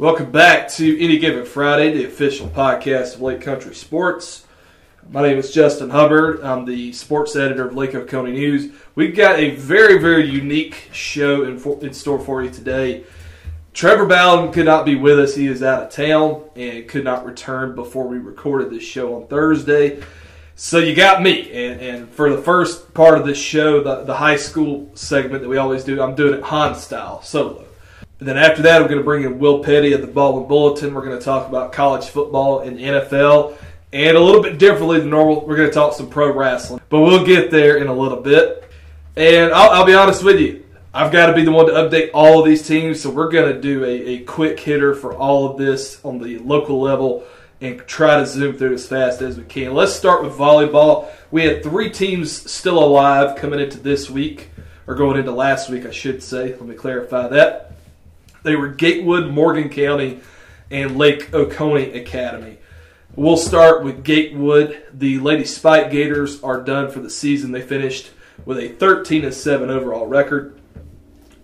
Welcome back to Any Given Friday, the official podcast of Lake Country Sports. My name is Justin Hubbard. I'm the sports editor of Lake Oconee News. We've got a very, very unique show in, for, in store for you today. Trevor Bowden could not be with us. He is out of town and could not return before we recorded this show on Thursday. So you got me. And, and for the first part of this show, the, the high school segment that we always do, I'm doing it Han style, solo. And then after that, I'm going to bring in Wil Petty of the Baldwin Bulletin. We're going to talk about college football and NFL. And a little bit differently than normal, we're going to talk some pro wrestling. But we'll get there in a little bit. And I'll, I'll be honest with you, I've got to be the one to update all of these teams. So we're going to do a, a quick hitter for all of this on the local level and try to zoom through as fast as we can. Let's start with volleyball. We had three teams still alive coming into this week, or going into last week, I should say. Let me clarify that. They were Gatewood, Morgan County, and Lake Oconee Academy. We'll start with Gatewood. The Lady Spike Gators are done for the season. They finished with a 13 and 7 overall record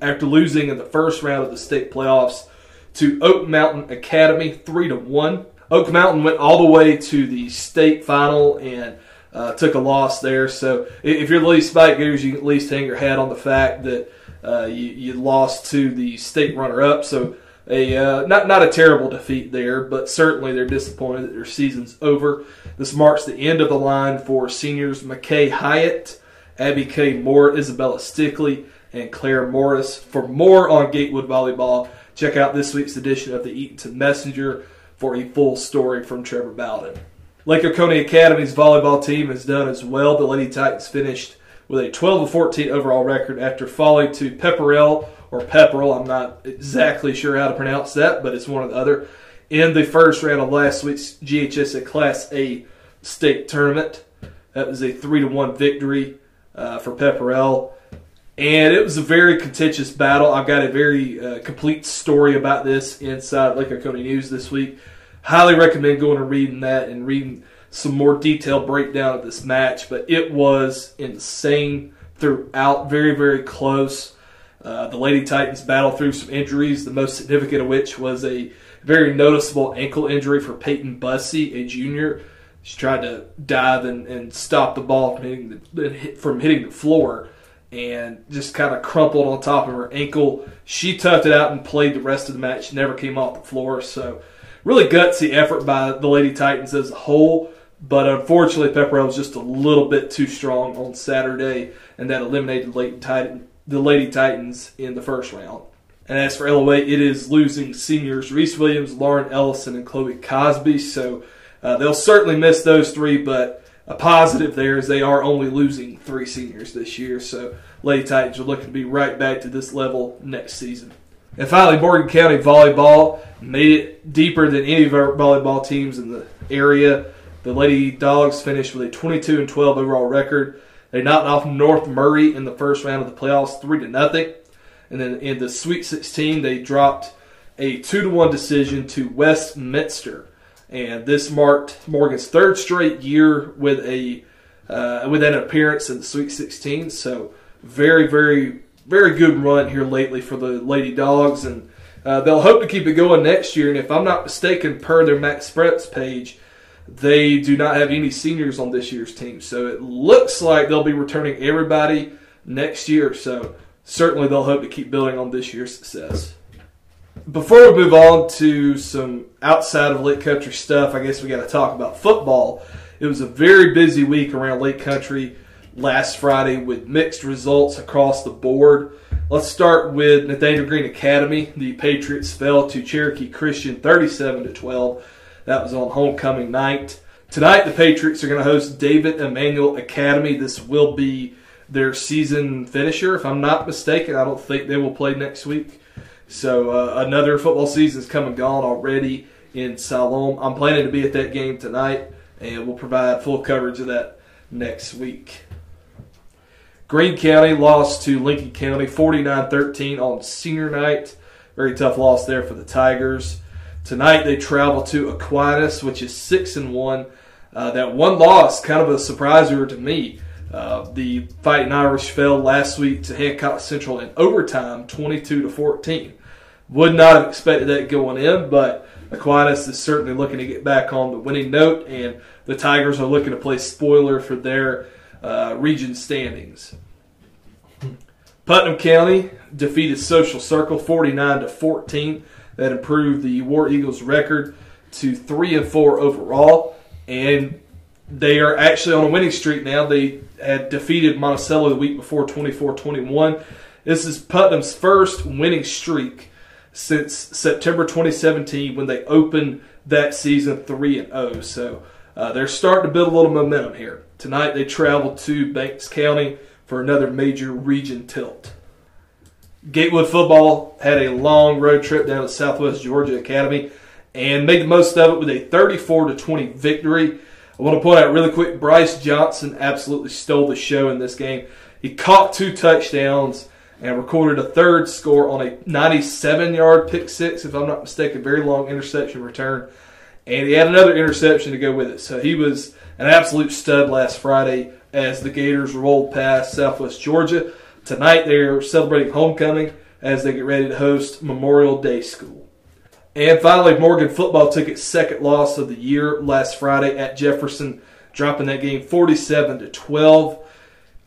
after losing in the first round of the state playoffs to Oak Mountain Academy 3 to 1. Oak Mountain went all the way to the state final and uh, took a loss there. So if you're the Lady Spike Gators, you can at least hang your hat on the fact that you, you, lost to the state runner-up, so a uh, not not a terrible defeat there, but certainly they're disappointed that their season's over. This marks the end of the line for seniors McKay Hyatt, Abby K. Moore, Isabella Stickley, and Claire Morris. For more on Gatewood volleyball, check out this week's edition of the Eatonton Messenger for a full story from Trevor Bowden. Lake Oconee Academy's volleyball team has done as well. The Lady Titans finished with a 12 14 overall record after falling to Pepperell or Pepperell. I'm not exactly sure how to pronounce that, but it's one or the other. In the first round of last week's GHSA Class A state tournament, that was a three to one victory uh, for Pepperell, and it was a very contentious battle. I've got a very uh, complete story about this inside Lake Oconee News this week. Highly recommend going and reading that and reading some more detailed breakdown of this match, but it was insane throughout, very, very close. Uh, the Lady Titans battled through some injuries, the most significant of which was a very noticeable ankle injury for Peyton Bussey, a junior. She tried to dive and, and stop the ball from hitting the, from hitting the floor and just kind of crumpled on top of her ankle. She toughed it out and played the rest of the match, never came off the floor. So, really gutsy effort by the Lady Titans as a whole. But unfortunately, Pepperell was just a little bit too strong on Saturday, and that eliminated Titan, the Lady Titans in the first round. And as for LOA, it is losing seniors Reese Williams, Lauren Ellison, and Chloe Cosby. So uh, they'll certainly miss those three, but a positive there is they are only losing three seniors this year. So Lady Titans are looking to be right back to this level next season. And finally, Morgan County Volleyball made it deeper than any of our volleyball teams in the area. The Lady Dogs finished with a 22 and 12 overall record. They knocked off North Murray in the first round of the playoffs, three to nothing. And then in the Sweet 16, they dropped a two to one decision to Westminster, and this marked Morgan's third straight year with a uh, with an appearance in the Sweet 16. So very, very, very good run here lately for the Lady Dogs, and uh, they'll hope to keep it going next year. And if I'm not mistaken, per their MaxPreps page, they do not have any seniors on this year's team. So it looks like they'll be returning everybody next year. So certainly they'll hope to keep building on this year's success. Before we move on to some outside of Lake Country stuff, I guess we got to talk about football. It was a very busy week around Lake Country last Friday with mixed results across the board. Let's start with Nathanael Greene Academy. The Patriots fell to Cherokee Christian 37 to 12 that was on homecoming night. Tonight, the Patriots are going to host David Emanuel Academy. This will be their season finisher, if I'm not mistaken. I don't think they will play next week. So uh, another football season is come and gone already in Siloam. I'm planning to be at that game tonight, and we'll provide full coverage of that next week. Greene County lost to Lincoln County 49-13 on senior night. Very tough loss there for the Tigers. Tonight they travel to Aquinas, which is six and one. Uh, that one loss, kind of a surpriser to me. Uh, the Fighting Irish fell last week to Hancock Central in overtime, 22 to 14. Would not have expected that going in, but Aquinas is certainly looking to get back on the winning note, and the Tigers are looking to play spoiler for their uh, region standings. Putnam County defeated Social Circle 49 to 14. That improved the War Eagles record to 3 and 4 overall and they are actually on a winning streak now. They had defeated Monticello the week before 24-21. This is Putnam's first winning streak since September 2017 when they opened that season 3 and 0. So uh, they're starting to build a little momentum here. Tonight they travel to Banks County for another major region tilt. Gatewood football had a long road trip down to Southwest Georgia Academy and made the most of it with a 34 to 20 victory. I want to point out really quick Bryce Johnson absolutely stole the show in this game. He caught two touchdowns and recorded a third score on a 97 yard pick six, if I'm not mistaken, very long interception return. And he had another interception to go with it. So he was an absolute stud last Friday as the Gators rolled past Southwest Georgia. Tonight they are celebrating homecoming as they get ready to host Memorial Day School. And finally, Morgan football took its second loss of the year last Friday at Jefferson, dropping that game 47 to 12.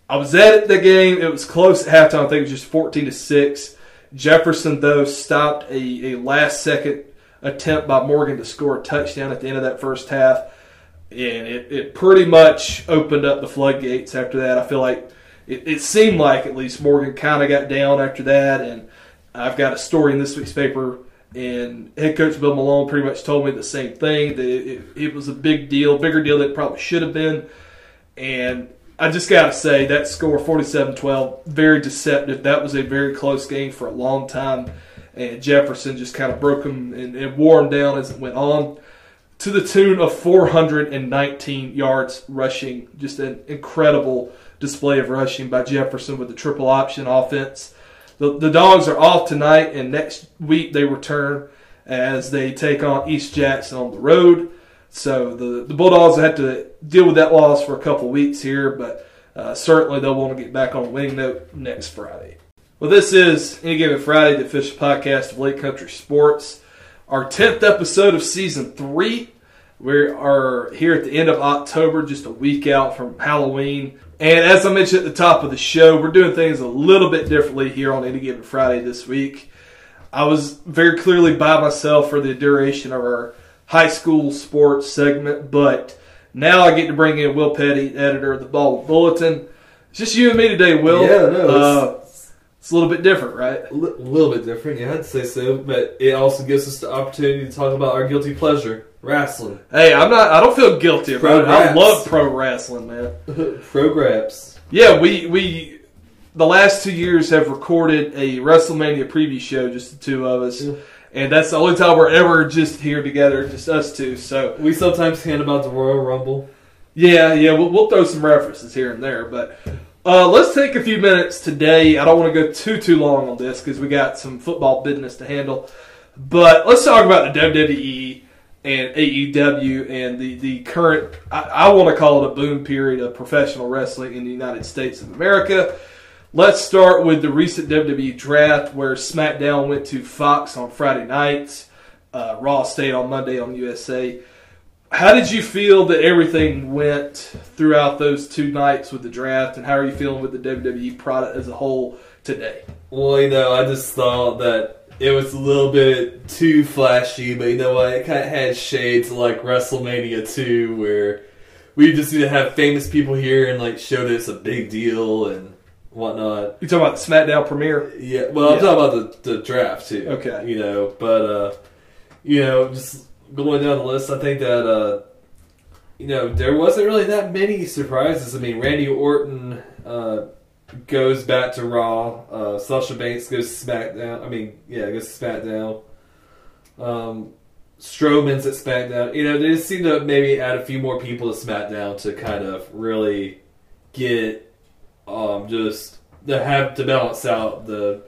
I was at the game. It was close at halftime. I think it was just 14 to 6. Jefferson, though, stopped a, a last second attempt by Morgan to score a touchdown at the end of that first half. And it, it pretty much opened up the floodgates after that. I feel like it, it seemed like at least Morgan kind of got down after that. And I've got a story in this week's paper and head coach Bill Malone pretty much told me the same thing that it, it, was a big deal, bigger deal than it probably should have been. And I just got to say, that score 47 12, very deceptive. That was a very close game for a long time. And Jefferson just kind of broke them and, and wore them down as it went on to the tune of 419 yards rushing. Just an incredible display of rushing by Jefferson with the triple option offense. The, the Dogs are off tonight, and next week they return as they take on East Jackson on the road. So the, the Bulldogs have to deal with that loss for a couple weeks here, but uh, certainly they'll want to get back on winning note next Friday. Well, this is Any Given Friday, the official podcast of Lake Country Sports. Our 10th episode of season three. We are here at the end of October, just a week out from Halloween. And as I mentioned at the top of the show, we're doing things a little bit differently here on Any Given Friday this week. I was very clearly by myself for the duration of our high school sports segment, but now I get to bring in Wil Petty, editor of the Ball Bulletin. It's just you and me today, Wil. Yeah, no, uh, it's a little bit different, right? A little bit different, yeah, I'd say so. But it also gives us the opportunity to talk about our guilty pleasure, wrestling. Hey, I'm not. I don't feel guilty about pro it. I love pro wrestling, man. pro graps. Yeah, we we the last two years have recorded a WrestleMania preview show, just the two of us. Yeah. And that's the only time we're ever just here together, just us two. So we sometimes hand about the Royal Rumble. Yeah, yeah, we'll, we'll throw some references here and there, but uh, let's take a few minutes today. I don't want to go too too long on this because we got some football business to handle. But let's talk about the WWE and AEW and the, the current, I, I want to call it a boom period of professional wrestling in the United States of America. Let's start with the recent WWE draft where SmackDown went to Fox on Friday nights, uh, Raw stayed on Monday on USA. How did you feel that everything went throughout those two nights with the draft, and how are you feeling with the WWE product as a whole today? Well, you know, I just thought that it was a little bit too flashy, but you know what? It kind of had shades like WrestleMania 2, where we just need to have famous people here and like show that it's a big deal and whatnot. You talking about the SmackDown premiere? Yeah, well. I'm talking about the, the draft too. Okay, you know, but uh, you know, just going down the list, I think that uh, you know there wasn't really that many surprises. I mean, Randy Orton. Uh, goes back to Raw. Uh, Sasha Banks goes SmackDown. I mean, yeah, goes SmackDown. Um, Strowman's at SmackDown. You know, they just seem to maybe add a few more people to SmackDown to kind of really get um, just to have to balance out the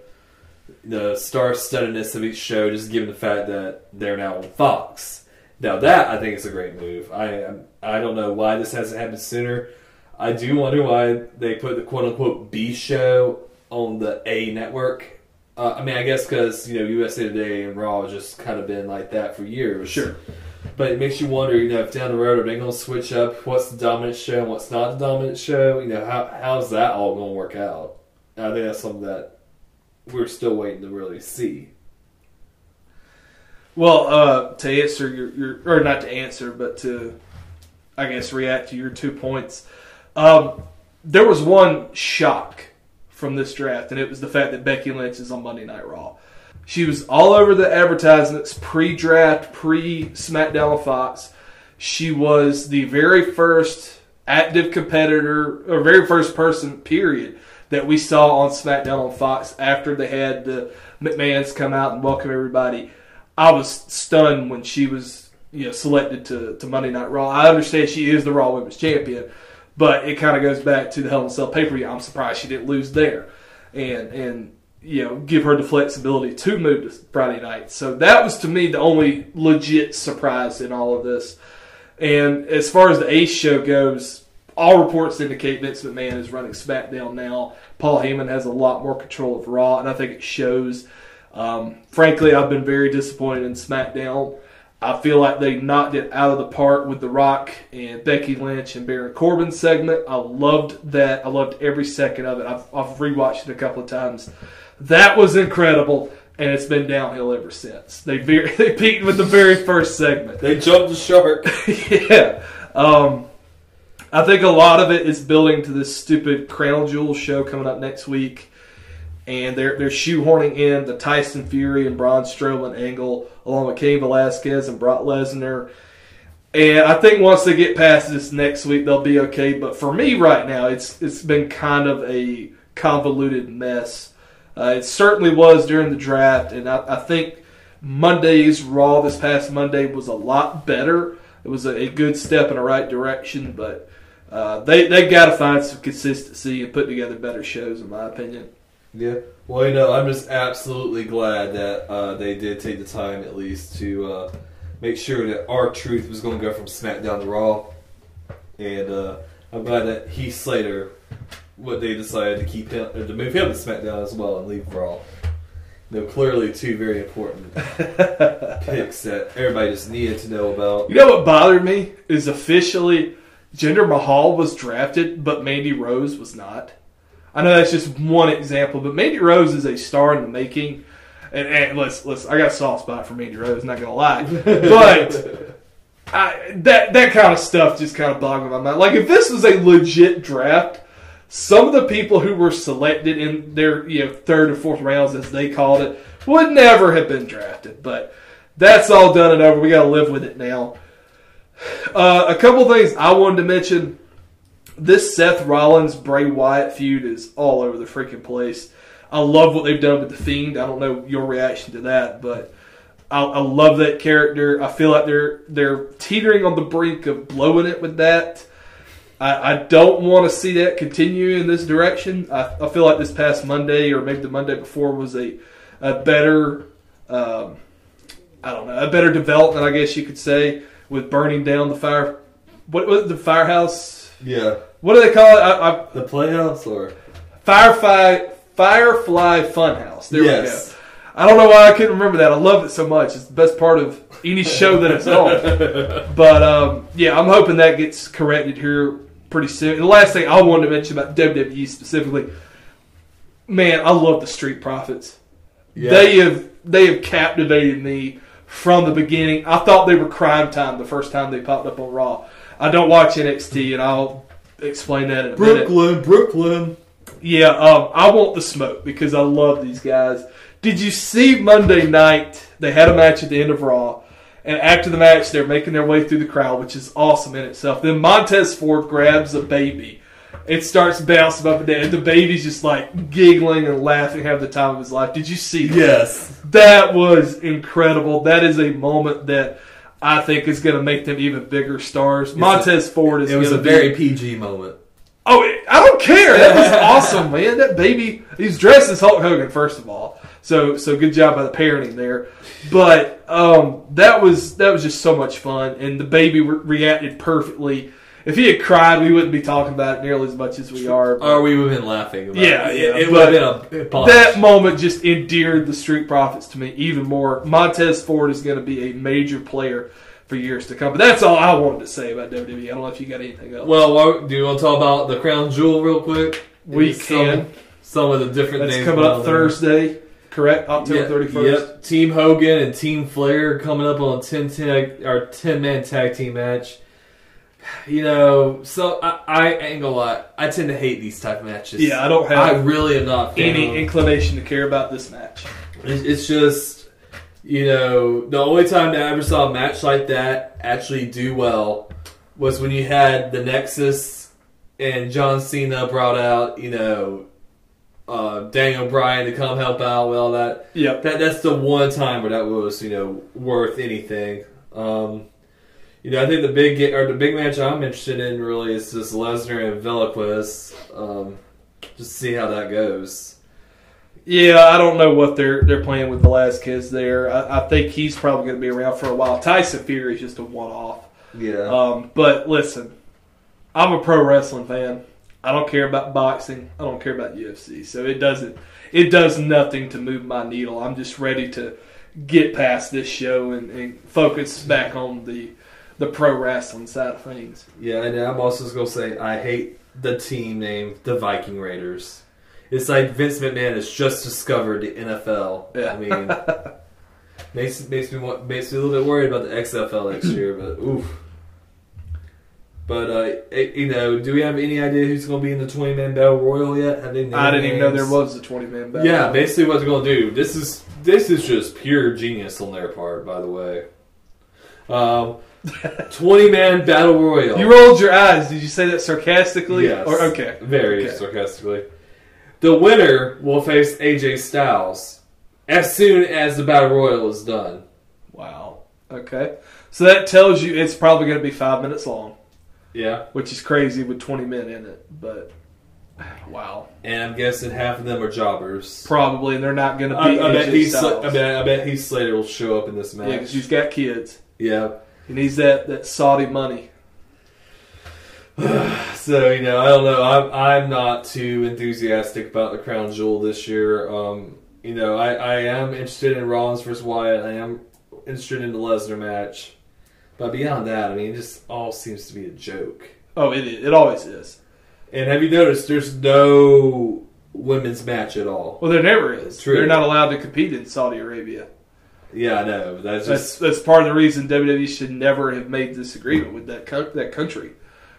the star-studdedness of each show, just given the fact that they're now on Fox. Now that I think is a great move. I I don't know why this hasn't happened sooner. I do wonder why they put the quote unquote B show on the A network. Uh, I mean, I guess because you know USA Today and Raw has just kind of been like that for years. Sure. But it makes you wonder, you know, if down the road are they going to switch up what's the dominant show and what's not the dominant show? You know, how how's that all going to work out? And I think that's something that we're still waiting to really see. Well, uh, to answer your, your, or not to answer, but to, I guess, react to your two points. Um, there was one shock from this draft, and it was the fact that Becky Lynch is on Monday Night Raw. She was all over the advertisements pre draft, pre SmackDown Fox. She was the very first active competitor, or very first person, period, that we saw on SmackDown on Fox after they had the McMahons come out and welcome everybody. I was stunned when she was you know selected to, to Monday Night Raw. I understand she is the Raw Women's Champion, but it kind of goes back to the Hell in Cell pay per view. I'm surprised she didn't lose there, and and you know give her the flexibility to move to Friday night. So that was to me the only legit surprise in all of this. And as far as the Ace show goes, all reports indicate Vince McMahon is running SmackDown now. Paul Heyman has a lot more control of Raw, and I think it shows. Um, frankly, I've been very disappointed in SmackDown. I feel like they knocked it out of the park with The Rock and Becky Lynch and Baron Corbin segment. I loved that. I loved every second of it. I've, I've rewatched it a couple of times. That was incredible, and it's been downhill ever since. They very, they peaked with the very first segment. They jumped the shark. yeah. Um, I think a lot of it is building to this stupid Crown Jewel show coming up next week. And they're, they're shoehorning in the Tyson Fury and Braun Strowman angle, along with Cain Velasquez and Brock Lesnar. And I think once they get past this next week, they'll be okay. But for me right now, it's it's been kind of a convoluted mess. Uh, it certainly was during the draft, and I, I think Monday's Raw this past Monday was a lot better. It was a, a good step in the right direction, but uh, they they got to find some consistency and put together better shows, in my opinion. Yeah. Well, you know, I'm just absolutely glad that uh, they did take the time at least to uh, make sure that R-Truth was going to go from SmackDown to Raw, and uh, I'm glad that Heath Slater, what they decided to keep him or to move him to SmackDown as well and leave Raw. Know, clearly two very important picks that everybody just needed to know about. You know what bothered me is officially Jinder Mahal was drafted, but Mandy Rose was not. I know that's just one example, but Mandy Rose is a star in the making. And, and let's let's I got a soft spot for Mandy Rose, not gonna lie, but I, that that kind of stuff just kind of boggled my mind. Like if this was a legit draft, some of the people who were selected in their you know third or fourth rounds, as they called it, would never have been drafted. But that's all done and over. We got to live with it now. Uh, a couple things I wanted to mention. This Seth Rollins Bray Wyatt feud is all over the freaking place. I love what they've done with the Fiend. I don't know your reaction to that, but I, I love that character. I feel like they're they're teetering on the brink of blowing it with that. I, I don't want to see that continue in this direction. I, I feel like this past Monday or maybe the Monday before was a a better um, I don't know a better development, I guess you could say, with burning down the fire. What was the firehouse? Yeah. What do they call it? I, I, The Playhouse or Firefly Firefly Funhouse. There Yes. we go. I don't know why I couldn't remember that. I love it so much. It's the best part of any show that it's on. But um, yeah, I'm hoping that gets corrected here pretty soon. And the last thing I wanted to mention about WWE specifically, man, I love the Street Profits. Yeah. They have they have captivated me from the beginning. I thought they were crime time the first time they popped up on Raw. I don't watch NXT, and I'll explain that in a minute. Brooklyn, Brooklyn. Yeah, um, I want the smoke because I love these guys. Did you see Monday night? They had a match at the end of Raw, and after the match, they're making their way through the crowd, which is awesome in itself. Then Montez Ford grabs a baby. It starts bouncing up and down, and the baby's just like giggling and laughing, having the time of his life. Did you see that? Yes. That was incredible. That is a moment that I think is going to make them even bigger stars. Montez Ford is It was a very. PG moment. Oh, I don't care. That was awesome, man. That baby. He's dressed as Hulk Hogan, first of all. So, so good job by the parenting there. But um, that was that was just so much fun, and the baby re- reacted perfectly. If he had cried, we wouldn't be talking about it nearly as much as we are. but- Or we would have been laughing about Yeah, it. yeah, It, would have been a that moment just endeared the Street Profits to me even more. Montez Ford is going to be a major player for years to come. But that's all I wanted to say about WWE. I don't know if you got anything else. Well, do you want to talk about the crown jewel real quick? we Some- can. Some of the different That's names coming up there. Thursday, correct? October thirty first. Yep. Team Hogan and Team Flair coming up on a 10 tag or 10 man tag team match. You know, so I, I ain't gonna lie. I tend to hate these type of matches. Yeah, I don't have. I really am not any them. inclination to care about this match. It's, it's just, you know, the only time that I ever saw a match like that actually do well was when you had the Nexus and John Cena brought out, you know, uh, Daniel Bryan to come help out with all that. Yeah, That that's the one time where that was, you know, worth anything. Um, you know, I think the big or the big match I'm interested in really is just Lesnar and Velasquez. Um, just see how that goes. Yeah, I don't know what they're they're playing with Velasquez there. I, I think he's probably going to be around for a while. Tyson Fury is just a one off. Yeah. Um, but listen, I'm a pro wrestling fan. I don't care about boxing. I don't care about UFC. So it doesn't. It does nothing to move my needle. I'm just ready to get past this show and, and focus back on the the pro wrestling side of things. Yeah, and I'm also just gonna say I hate the team name, the Viking Raiders. It's like Vince McMahon has just discovered the NFL. Yeah. I mean, makes makes me want, makes me a little bit worried about the XFL next year, but oof. But uh, eh, you know, do we have any idea who's going to be in the twenty man battle royal yet? Have they named I didn't even know there was a 20 man battle. Yeah, basically what they're going to do. This is this is just pure genius on their part, by the way. Um, twenty man battle royal. You rolled your eyes. Did you say that sarcastically? Yes. Or okay. Very Okay. sarcastically. The winner will face AJ Styles as soon as the battle royal is done. Wow. Okay. So that tells you it's probably going to be five minutes long, Yeah, which is crazy with 20 men in it. But wow. and I'm guessing half of them are jobbers. Probably, and they're not going to I, beat I bet AJ he's. Styles. I bet. I bet Heath Slater will show up in this match. yeah, because he's got kids. Yeah. He needs that, that Saudi money. So you know, I don't know. I'm I'm not too enthusiastic about the crown jewel this year. Um, you know, I, I am interested in Rollins versus Wyatt. I am interested in the Lesnar match, but beyond that, I mean, it just all seems to be a joke. Oh, it is. It always is. And have you noticed there's no women's match at all? Well, there never is. True. They're not allowed to compete in Saudi Arabia. Yeah, I know. That's That's just that's part of the reason WWE should never have made this agreement with that co- that country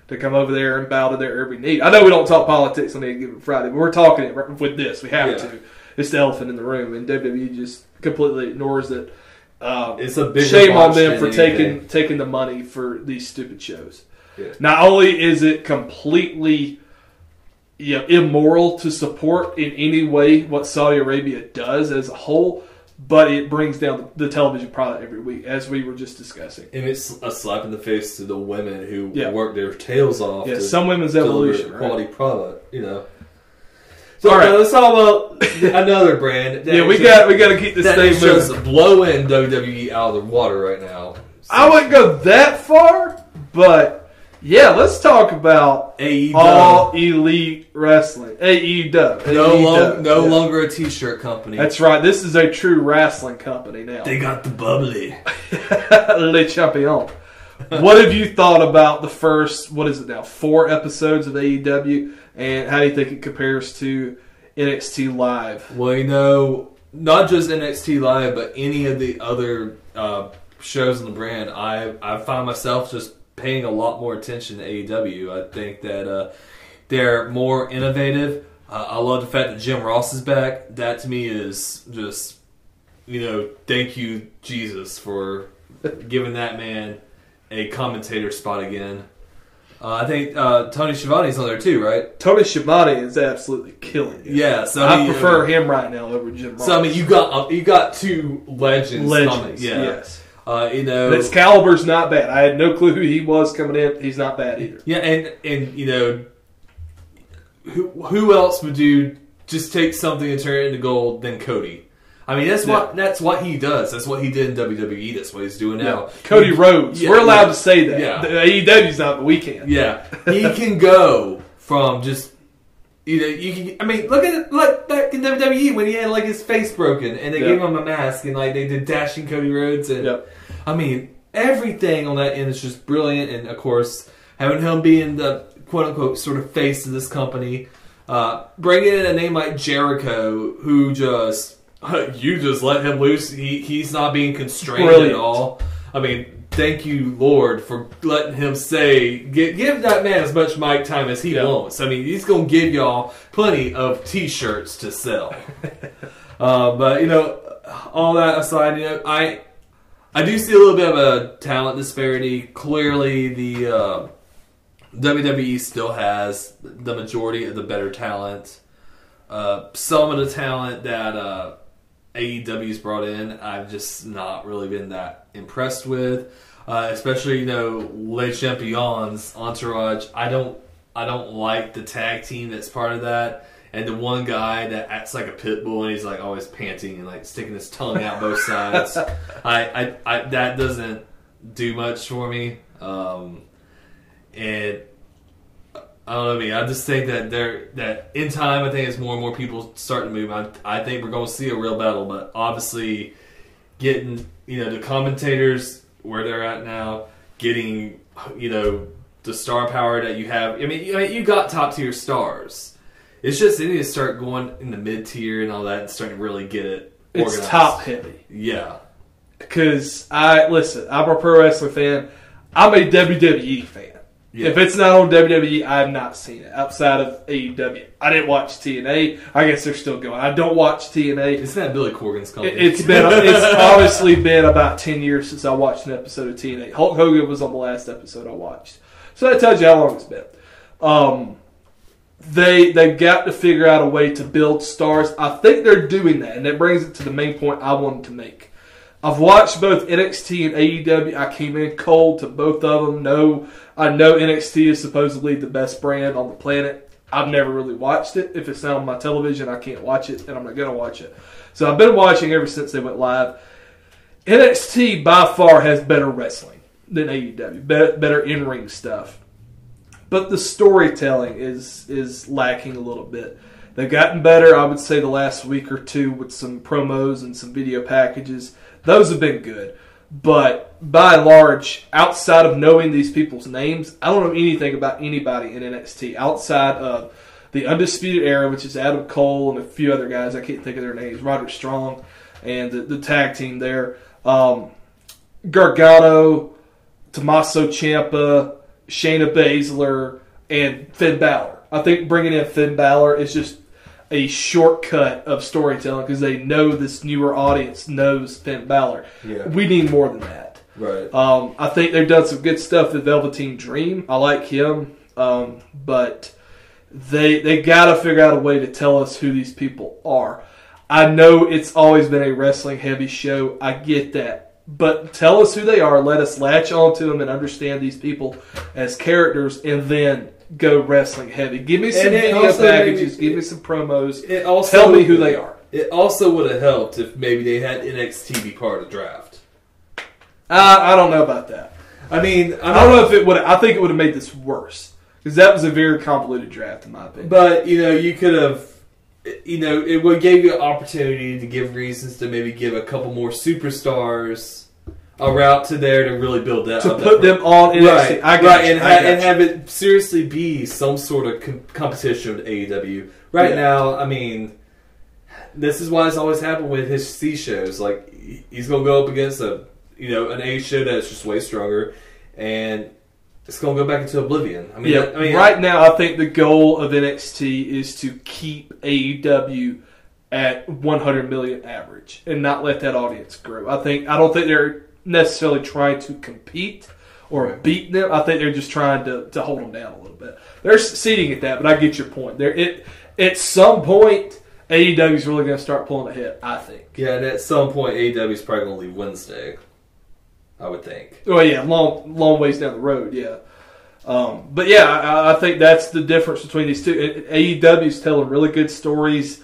to come over there and bow to their every need. I know we don't talk politics on any given Friday, but we're talking it with this. We have Yeah. to. It's the elephant in the room, and WWE just completely ignores it. Um, it's a big shame on them for taking taking the money for these stupid shows. Yeah. Not only is it completely you know, immoral to support in any way what Saudi Arabia does as a whole, but it brings down the television product every week, as we were just discussing. And it's a slap in the face to the women who Yeah. work their tails off. Yeah, some women's evolution. right? quality product. You know. So All right. now let's talk about another brand. Yeah, we is got we got to keep this that thing moving. just blowing WWE out of the water right now. I wouldn't go that far, but yeah, let's talk about AEW. all elite wrestling. AEW. no, AEW. long, no Yeah. longer a T-shirt company. That's right. This is a true wrestling company now. they got the bubbly. Le Champion. what have you thought about the first, what is it now, four episodes of AEW? And how do you think it compares to NXT Live? Well, you know, not just NXT Live, but any of the other uh, shows on the brand, I I find myself just paying a lot more attention to AEW. I think that uh, they're more innovative. Uh, I love the fact that Jim Ross is back. That to me is just, you know, thank you Jesus for giving that man a commentator spot again. Uh, I think uh, Tony Schiavone's on there too, right? Tony Schiavone is absolutely killing it. Yeah, so I mean, prefer him right now over Jim Ross. So I mean, you got uh, you got two legends. coming. Legends, yeah. yes. Uh, you know, But Excalibur's not bad. I had no clue who he was coming in. He's not bad either. yeah, and and you know, who who else would do just take something and turn it into gold than Cody? I mean, that's Yeah. what that's what he does. That's what he did in WWE. That's what he's doing now. Cody He- Rhodes. Yeah, We're allowed yeah. to say that. Yeah. The AEW's not, but we can. Yeah, he can go from just you know you can. I mean, look at it, look back in WWE when he had like his face broken and they Yeah. gave him a mask and like they did dashing Cody Rhodes and Yep. I mean everything on that end is just brilliant and of course having him being the quote unquote sort of face of this company, uh, bringing in a name like Jericho who just you just let him loose. He he's not being constrained Brilliant. at all. I mean, thank you, Lord, for letting him say, give, give that man as much mic time as he Yeah. wants. I mean, he's going to give y'all plenty of T-shirts to sell. uh, but you know, all that aside, you know, I I do see a little bit of a talent disparity. Clearly, the uh, WWE still has the majority of the better talent. Uh, some of the talent that uh, AEW's brought in, I've just not really been that impressed with. Uh, especially, you know, Le Champion's entourage. I don't, I don't like the tag team that's part of that. And the one guy that acts like a pit bull and he's like always panting and like sticking his tongue out both sides. I, I, I, that doesn't do much for me. Um, and I don't know. I mean, I just think that there that in time, I think as more and more people start to move, I, I think we're going to see a real battle. But obviously, getting you know the commentators where they're at now, getting you know the star power that you have. I mean, you, I mean, you got top tier stars. It's just they need to start going in the mid tier and all that, and starting to really get it. It's top heavy. Yeah, Because I listen, I'm a pro wrestling fan. I'm a WWE fan. Yeah. If it's not on WWE, I've not seen it outside of AEW. I didn't watch TNA. I guess they're still going. I don't watch TNA. isn't that Billy Corgan's company? It- It's been it's honestly been about ten years since I watched an episode of TNA. Hulk Hogan was on the last episode I watched, so that tells you how long it's been. Um, they they've got to figure out a way to build stars. I think they're doing that, and that brings it to the main point I wanted to make. I've watched both NXT and AEW. I came in cold to both of them. No, I know NXT is supposedly the best brand on the planet. I've never really watched it. If it's not on my television, I can't watch it, and I'm not gonna watch it. So I've been watching ever since they went live. NXT by far has better wrestling than AEW, better, in ring stuff, but the storytelling is is lacking a little bit. They've gotten better, I would say, the last week or two with some promos and some video packages. Those have been good, but by and large, outside of knowing these people's names, I don't know anything about anybody in NXT outside of the Undisputed Era, which is Adam Cole and a few other guys. I can't think of their names. Roderick Strong and the, the tag team there. Um, Gargano, Tommaso Ciampa, Shayna Baszler, and Finn Balor. I think bringing in Finn Balor is just a shortcut of storytelling because they know this newer audience knows Finn Balor. Yeah. We need more than that. right. Um, I think they've done some good stuff with Velveteen Dream. I like him, um, but they they got to figure out a way to tell us who these people are. I know it's always been a wrestling heavy show. I get that, but tell us who they are. Let us latch onto them and understand these people as characters, and then go wrestling heavy. Give me some video also packages. maybe- give me some promos. It also Tell me who they are. It also would have helped if maybe they had NXT be part of the draft. I, I don't know about that. I mean, I don't know if it would. I think it would have made this worse because that was a very convoluted draft, in my opinion. But you know, you could have, you know, it would give you an opportunity to give reasons to maybe give a couple more superstars a route to there to really build that to up put them on NXT, right, I got right, you, and, I ha- and have it seriously be some sort of com- competition with AEW. Right Yeah. now, I mean, this is why it's always happened with his C shows. Like he's going to go up against a you know an A show that's just way stronger, and it's going to go back into oblivion. I mean, yeah, I mean, right now, I think the goal of NXT is to keep AEW at 100 million average and not let that audience grow. I think I don't think they're necessarily trying to compete or beat them. I think they're just trying to, to hold them down a little bit. They're succeeding at that, but I get your point. There, it at some point, AEW is really going to start pulling ahead. I think. Yeah, and at some point, AEW is probably going to leave Wednesday. I would think. Well, yeah, long long ways down the road, yeah. Um, but yeah, I, I think that's the difference between these two. AEW is telling really good stories.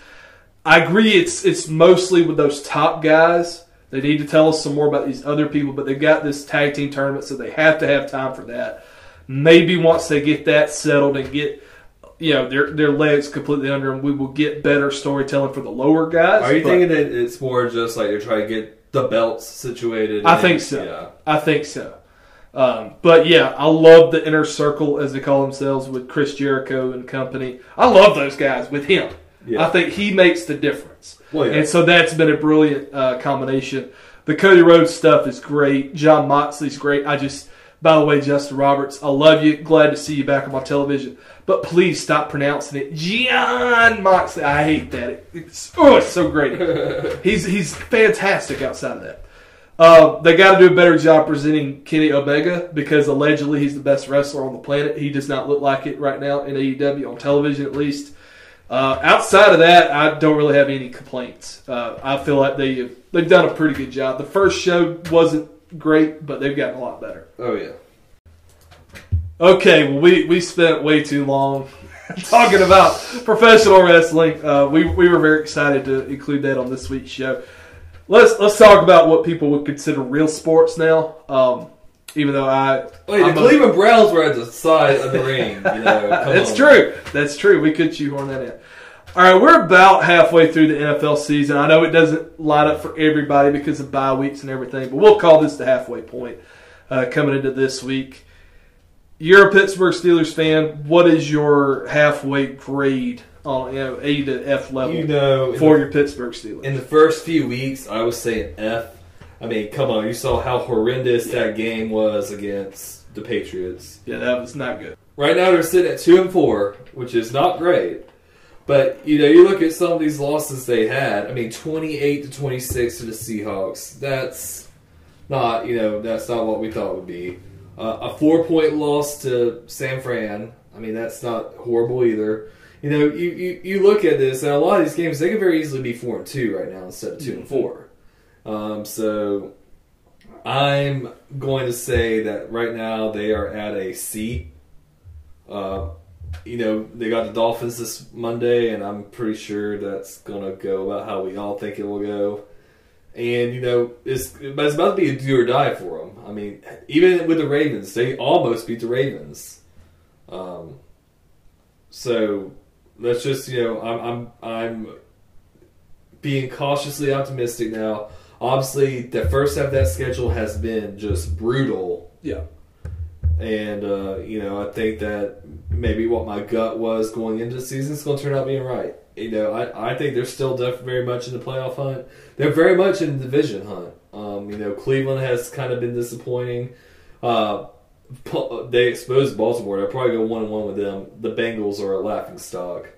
I agree. It's it's mostly with those top guys. They need to tell us some more about these other people, but they've got this tag team tournament, so they have to have time for that. Maybe once they get that settled and get you know their their legs completely under them, we will get better storytelling for the lower guys. Are you but thinking that it's more just like they're trying to get the belts situated? I and- think so. Yeah. I think so. Um, but yeah, I love the inner circle as they call themselves with Chris Jericho and company. I love those guys with him. Yeah. I think he makes the difference. Well, yeah. And so that's been a brilliant uh, combination. The Cody Rhodes stuff is great. Jon Moxley's great. I just, by the way, Justin Roberts, I love you. Glad to see you back on my television. But please stop pronouncing it John Moxley. I hate that. It's oh, it's so great. he's he's fantastic outside of that. Uh, they got to do a better job presenting Kenny Omega because allegedly he's the best wrestler on the planet. He does not look like it right now in AEW on television, at least. Uh, outside of that, I don't really have any complaints. Uh, I feel like they they've done a pretty good job. The first show wasn't great, but they've gotten a lot better. Oh yeah. Okay, well we, we spent way too long talking about professional wrestling. Uh, we we were very excited to include that on this week's show. Let's let's talk about what people would consider real sports now. Um, even though I, Wait, I'm the a- Cleveland Browns were at the side of the ring. You know, That's on. true. That's true. We could shoehorn that in. All right, we're about halfway through the NFL season. I know it doesn't line up for everybody because of bye weeks and everything, but we'll call this the halfway point uh, coming into this week. You're a Pittsburgh Steelers fan. What is your halfway grade on you know, A to F level You know, for the, your Pittsburgh Steelers? in the first few weeks, I was saying F. I mean, come on, you saw how horrendous that game was against the Patriots. yeah, that was not good. Right now, they're sitting at two and four, which is not great. But you know, you look at some of these losses they had. I mean, twenty-eight to twenty-six to the Seahawks. That's not you know that's not what we thought it would be. Uh, a four-point loss to San Fran. I mean, that's not horrible either. You know, you, you, you look at this, and a lot of these games they could very easily be four and two right now instead of 2 and four. Um, so I'm going to say that right now they are at a C. Uh, you know, they got the Dolphins this Monday, and I'm pretty sure that's going to go about how we all think it will go. And, you know, it's, it's about to be a do or die for them. I mean, even with the Ravens, they almost beat the Ravens. Um, so let's just, you know, I'm, I'm, I'm being cautiously optimistic now. Obviously, the first half of that schedule has been just brutal Yeah. and uh, you know, I think that maybe what my gut was going into the season is going to turn out being right. You know, I, I think they're still def- very much in the playoff hunt. They're very much in the division hunt. Um, you know, Cleveland has kind of been disappointing. Uh, they exposed Baltimore. They'll probably go one and one with them. The Bengals are a laughing stock.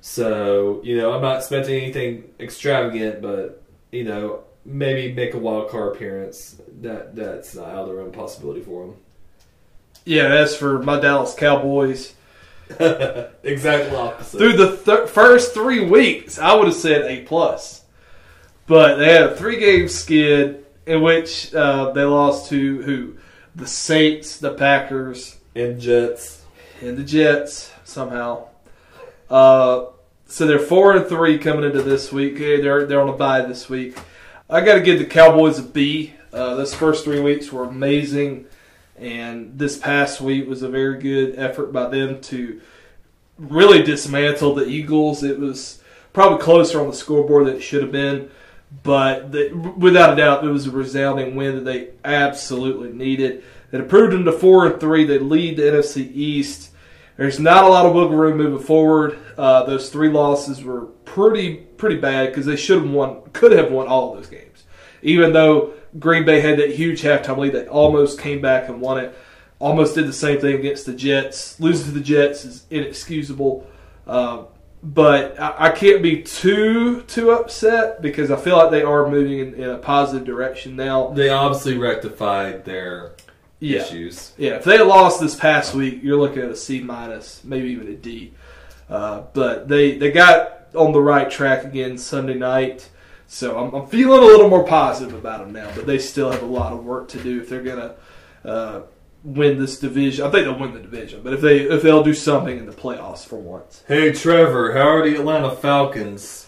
So you know, I'm not expecting anything extravagant, but you know, maybe make a wild card appearance. That that's not out of the realm possibility for them. Yeah, as for my Dallas Cowboys, exactly opposite. through the th- first three weeks, I would have said A plus, but they had a three game skid in which uh, they lost to who? The Saints, the Packers, and Jets. and the Jets somehow. Uh, so they're four and three coming into this week. They're they're on a bye this week. I got to give the Cowboys a B. Uh, those first three weeks were amazing, and this past week was a very good effort by them to really dismantle the Eagles. It was probably closer on the scoreboard than it should have been, but the, without a doubt, it was a resounding win that they absolutely needed. It improved them to four and three. They lead the NFC East. There's not a lot of wiggle room moving forward. Uh, those three losses were pretty pretty bad because they should have won, could have won all of those games. Even though Green Bay had that huge halftime lead, they almost came back and won it. Almost did the same thing against the Jets. Losing to the Jets is inexcusable. Uh, but I, I can't be too too upset because I feel like they are moving in, in a positive direction now. They obviously rectified their Yeah, issues. yeah. If they lost this past week, you're looking at a C minus, maybe even a D. Uh, but they they got on the right track again Sunday night, so I'm, I'm feeling a little more positive about them now. But they still have a lot of work to do if they're gonna uh, win this division. I think they'll win the division, but if they if they'll do something in the playoffs for once. Hey Trevor, how are the Atlanta Falcons?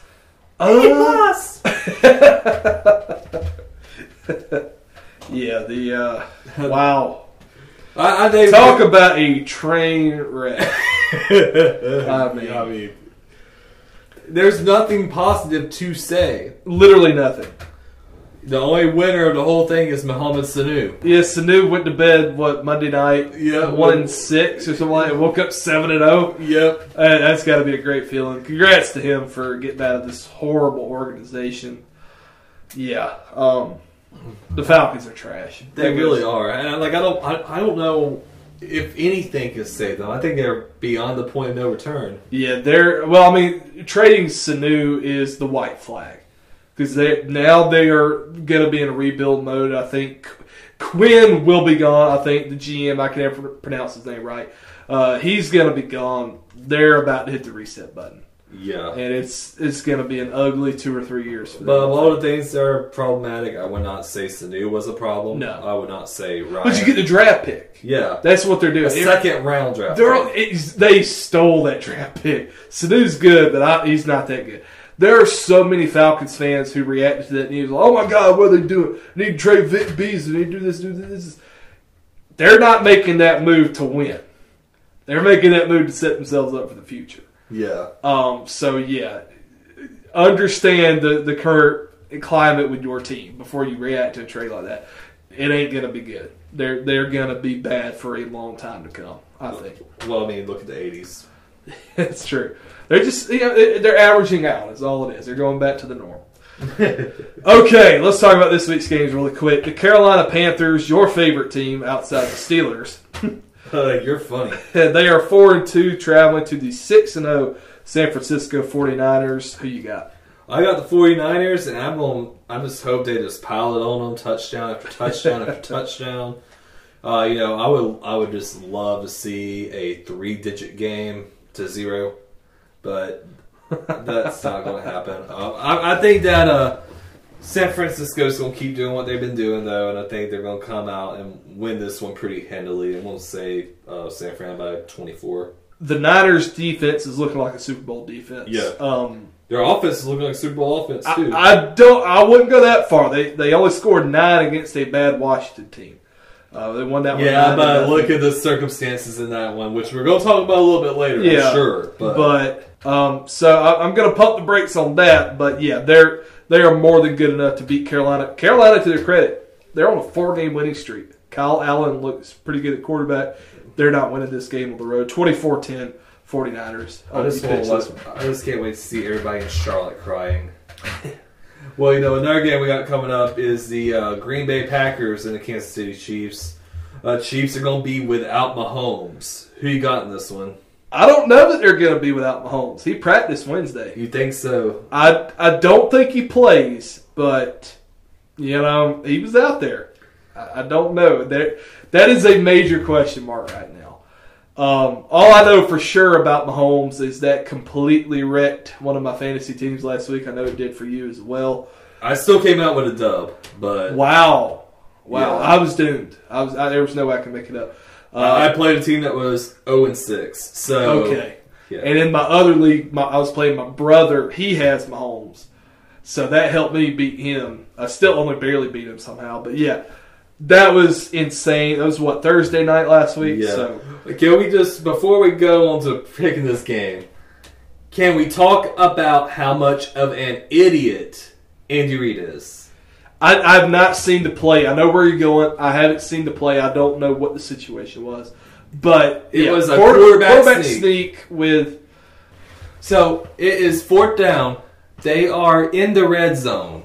Uh, plus. yeah, the uh, wow. I, I think Talk about a train wreck. I mean- I mean, there's nothing positive to say. Literally nothing. The only winner of the whole thing is Mohamed Sanu. Yeah, Sanu went to bed what Monday night, Yeah, one and six or something like. that. Woke up seven and zero. Yep. Uh, that's got to be a great feeling. Congrats to him for getting out of this horrible organization. Yeah, um, the Falcons are trash. They really are, and like I don't, I, I don't know if anything can save them. I think they're beyond the point of no return. Yeah, they're well. I mean, trading Sanu is the white flag because they now they are going to be in a rebuild mode. I think Quinn will be gone. I think the GM I can never pronounce his name right. Uh, he's going to be gone. They're about to hit the reset button, Yeah. and it's it's going to be an ugly two or three years. But a lot of things that are problematic. I would not say Sanu was a problem. No. I would not say Ryan. but you get the draft pick. yeah, That's what they're doing. a second round draft. They're, they stole that draft pick. Sanu's good, but I, he's not that good. There are so many Falcons fans who reacted to that news. Like, oh my God, what are they doing? They need to trade Vic Beasley. They need to do this, do this. They're not making that move to win. They're making that move to set themselves up for the future. Yeah, Um, so yeah, understand the the current climate with your team before you react to a trade like that. It ain't gonna be good. They're they're gonna be bad for a long time to come. I think. well, I mean, look at the '80s. It's true. They're just you know they're averaging out. Is all it is. They're going back to the norm. Okay, let's talk about this week's games really quick. The Carolina Panthers, your favorite team outside the Steelers, Uh, you're funny. they are four and two, traveling to the six and zero San Francisco 49ers. Who you got? I got the 49ers, and I'm going. I just hope they just pile it on them, touchdown after touchdown after touchdown. Uh, you know, I would I would just love to see a three digit game to zero, but that's not going to happen. Uh, I, I think that uh, San Francisco's going to keep doing what they've been doing, though, and I think they're going to come out and win this one pretty handily. And we'll say uh, San Fran by 24. The Niners defense is looking like a Super Bowl defense. Yeah. Um, Their offense is looking like a Super Bowl offense too. I, I don't. I wouldn't go that far. They they only scored nine against a bad Washington team. Uh, they won that one. Yeah, but look at the circumstances in that one, which we're going to talk about a little bit later. Yeah, I'm sure, but, But um, so I, I'm going to pump the brakes on that. But yeah, they're they are more than good enough to beat Carolina. Carolina, to their credit, they're on a four game winning streak. Kyle Allen looks pretty good at quarterback. They're not winning this game on the road. 24-10, 49ers. I just want defense. to, I just can't wait to see everybody in Charlotte crying. well, you know, another game we got coming up is the uh, Green Bay Packers and the Kansas City Chiefs. Uh, Chiefs are going to be without Mahomes. Who you got in this one? I don't know that they're going to be without Mahomes. He practiced Wednesday. You think so? I I don't think he plays, but you know he was out there. I, I don't know that that is a major question mark right now. Um, all I know for sure about Mahomes is that completely wrecked one of my fantasy teams last week. I know it did for you as well. I still came out with a dub, but Wow, wow, Yeah. I was doomed. I was I, there was no way I could make it up. Uh, I played a team that was 0 and 6. So Okay. Yeah. And in my other league, my, I was playing my brother. He has Mahomes, so that helped me beat him. I still only barely beat him somehow, but yeah, that was insane. That was what Thursday night last week. Yeah. So Can we just, before we go on to picking this game, can we talk about how much of an idiot Andy Reid is? I, I've not seen the play. I know where you're going. I haven't seen the play. I don't know what the situation was, but It yeah, was a quarter- quarterback sneak. sneak. with So it is fourth down. They are in the red zone.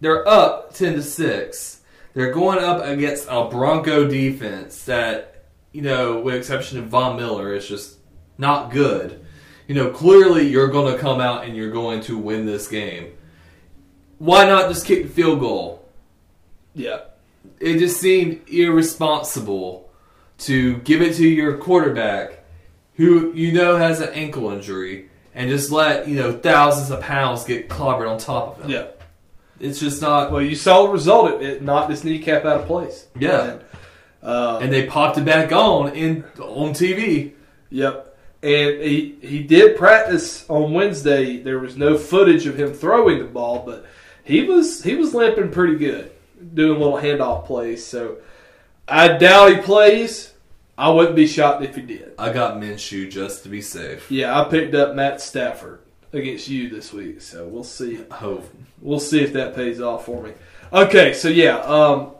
They're up ten to six. They're going up against a Bronco defense that, you know, with exception of Von Miller, is just not good. You know, clearly you're going to come out and you're going to win this game. Why not just kick the field goal? yeah. it just seemed irresponsible to give it to your quarterback who you know has an ankle injury and just let you know thousands of pounds get clobbered on top of him. Yeah. It's just not. Well, you saw the result. It, it knocked his kneecap out of place. Yeah. And, uh, And they popped it back on in on TV. Yep. and he he did practice on Wednesday. There was no footage of him throwing the ball, but he was he was limping pretty good, doing little handoff plays. So I doubt he plays. I wouldn't be shocked if he did. I got Minshew just to be safe. Yeah, I picked up Matt Stafford against you this week, so we'll see. Hope. We'll see if that pays off for me. Okay, so yeah, um,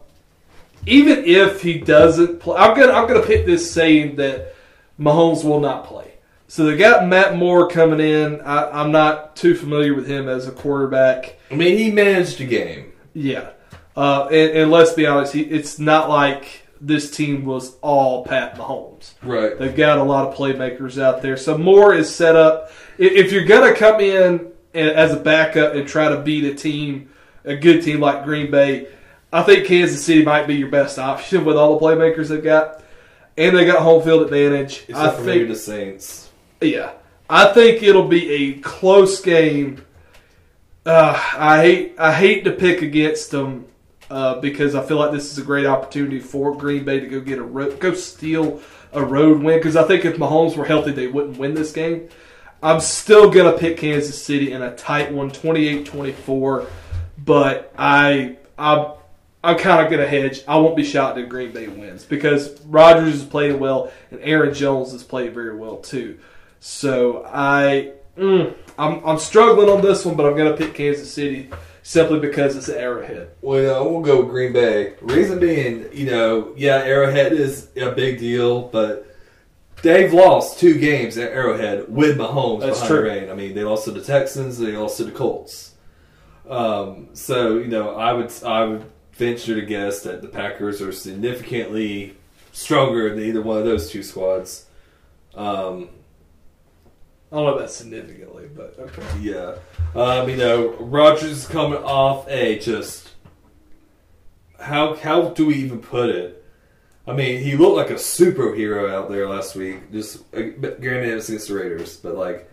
even if he doesn't play, I'm gonna I'm gonna pick this saying that Mahomes will not play. So they got Matt Moore coming in. I, I'm not too familiar with him as a quarterback. I mean, he managed a game. Yeah, uh, and, and let's be honest, he, it's not like this team was all Pat Mahomes. Right. They've got a lot of playmakers out there. So Moore is set up. If if you're going to come in as a backup and try to beat a team, a good team like Green Bay, I think Kansas City might be your best option with all the playmakers they've got. And they got home field advantage. I Except for maybe the Saints. Yeah, I think it'll be a close game. Uh, I hate I hate to pick against them uh, because I feel like this is a great opportunity for Green Bay to go get a ro- go steal a road win. Because I think if Mahomes were healthy, they wouldn't win this game. I'm still gonna pick Kansas City in a tight one, 28-24. But I I I'm kind of gonna hedge. I won't be shocked if Green Bay wins because Rodgers is playing well and Aaron Jones has played very well too. So I, mm, I'm, I'm struggling on this one, but I'm going to pick Kansas City simply because it's an Arrowhead. Well, we'll go with Green Bay. Reason being, you know, yeah, Arrowhead is a big deal, but they've lost two games at Arrowhead with Mahomes That's behind true. the rein. I mean, they lost to the Texans, they lost to the Colts. Um, so you know, I would I would venture to guess that the Packers are significantly stronger than either one of those two squads. Um, I don't know about significantly, but okay. Yeah. Um, you know, Rodgers is coming off a just how how do we even put it? I mean, he looked like a superhero out there last week. Just uh, granted, it was against the Raiders, but like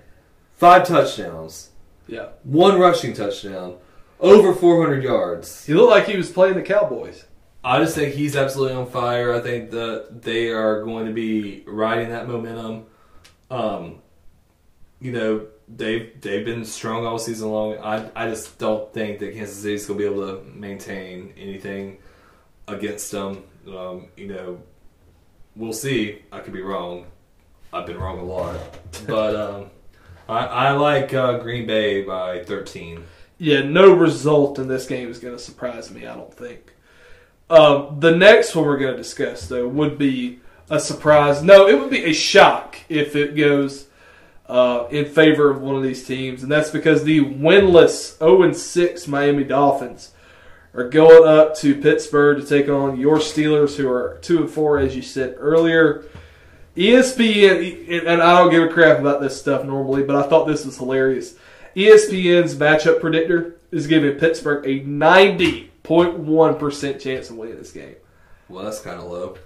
five touchdowns, Yeah. one rushing touchdown, over 400 yards. He looked like he was playing the Cowboys. I just think he's absolutely on fire. I think that they are going to be riding that momentum. Um, you know, they've they've been strong all season long. I I just don't think that Kansas City's to be able to maintain anything against them. Um, you know, we'll see. I could be wrong. I've been wrong a lot, but um, I, I like uh, Green Bay by 13. Yeah, no result in this game is going to surprise me, I don't think. Um, the next one we're going to discuss, though, would be a surprise. No, it would be a shock if it goes uh, in favor of one of these teams, and that's because the winless 0 6 Miami Dolphins are going up to Pittsburgh to take on your Steelers, who are 2 and 4, as you said earlier. ESPN, and I don't give a crap about this stuff normally, but I thought this was hilarious. ESPN's matchup predictor is giving Pittsburgh a 90.1% chance of winning this game. Well, that's kind of low.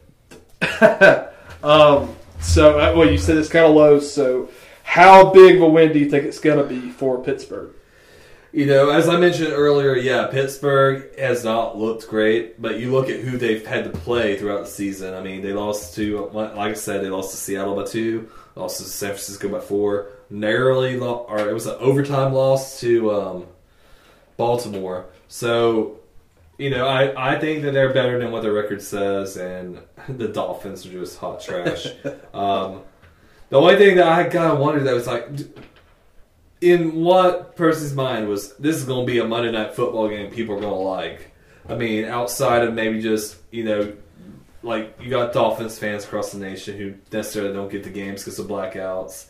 um, so, uh, well, you said it's kind of low, so how big of a win do you think it's going to be for Pittsburgh? You know, as I mentioned earlier, yeah, Pittsburgh has not looked great, but you look at who they've had to play throughout the season. I mean, they lost to, like I said, they lost to Seattle by two, lost to San Francisco by four, narrowly, lo- or it was an overtime loss to um, Baltimore. So, you know, I, I think that they're better than what their record says, and the Dolphins are just hot trash. um, the only thing that I kind of wondered that was like, in what person's mind was this is going to be a Monday night football game people are going to like? I mean, outside of maybe just you know, like you got Dolphins fans across the nation who necessarily don't get the games because of blackouts.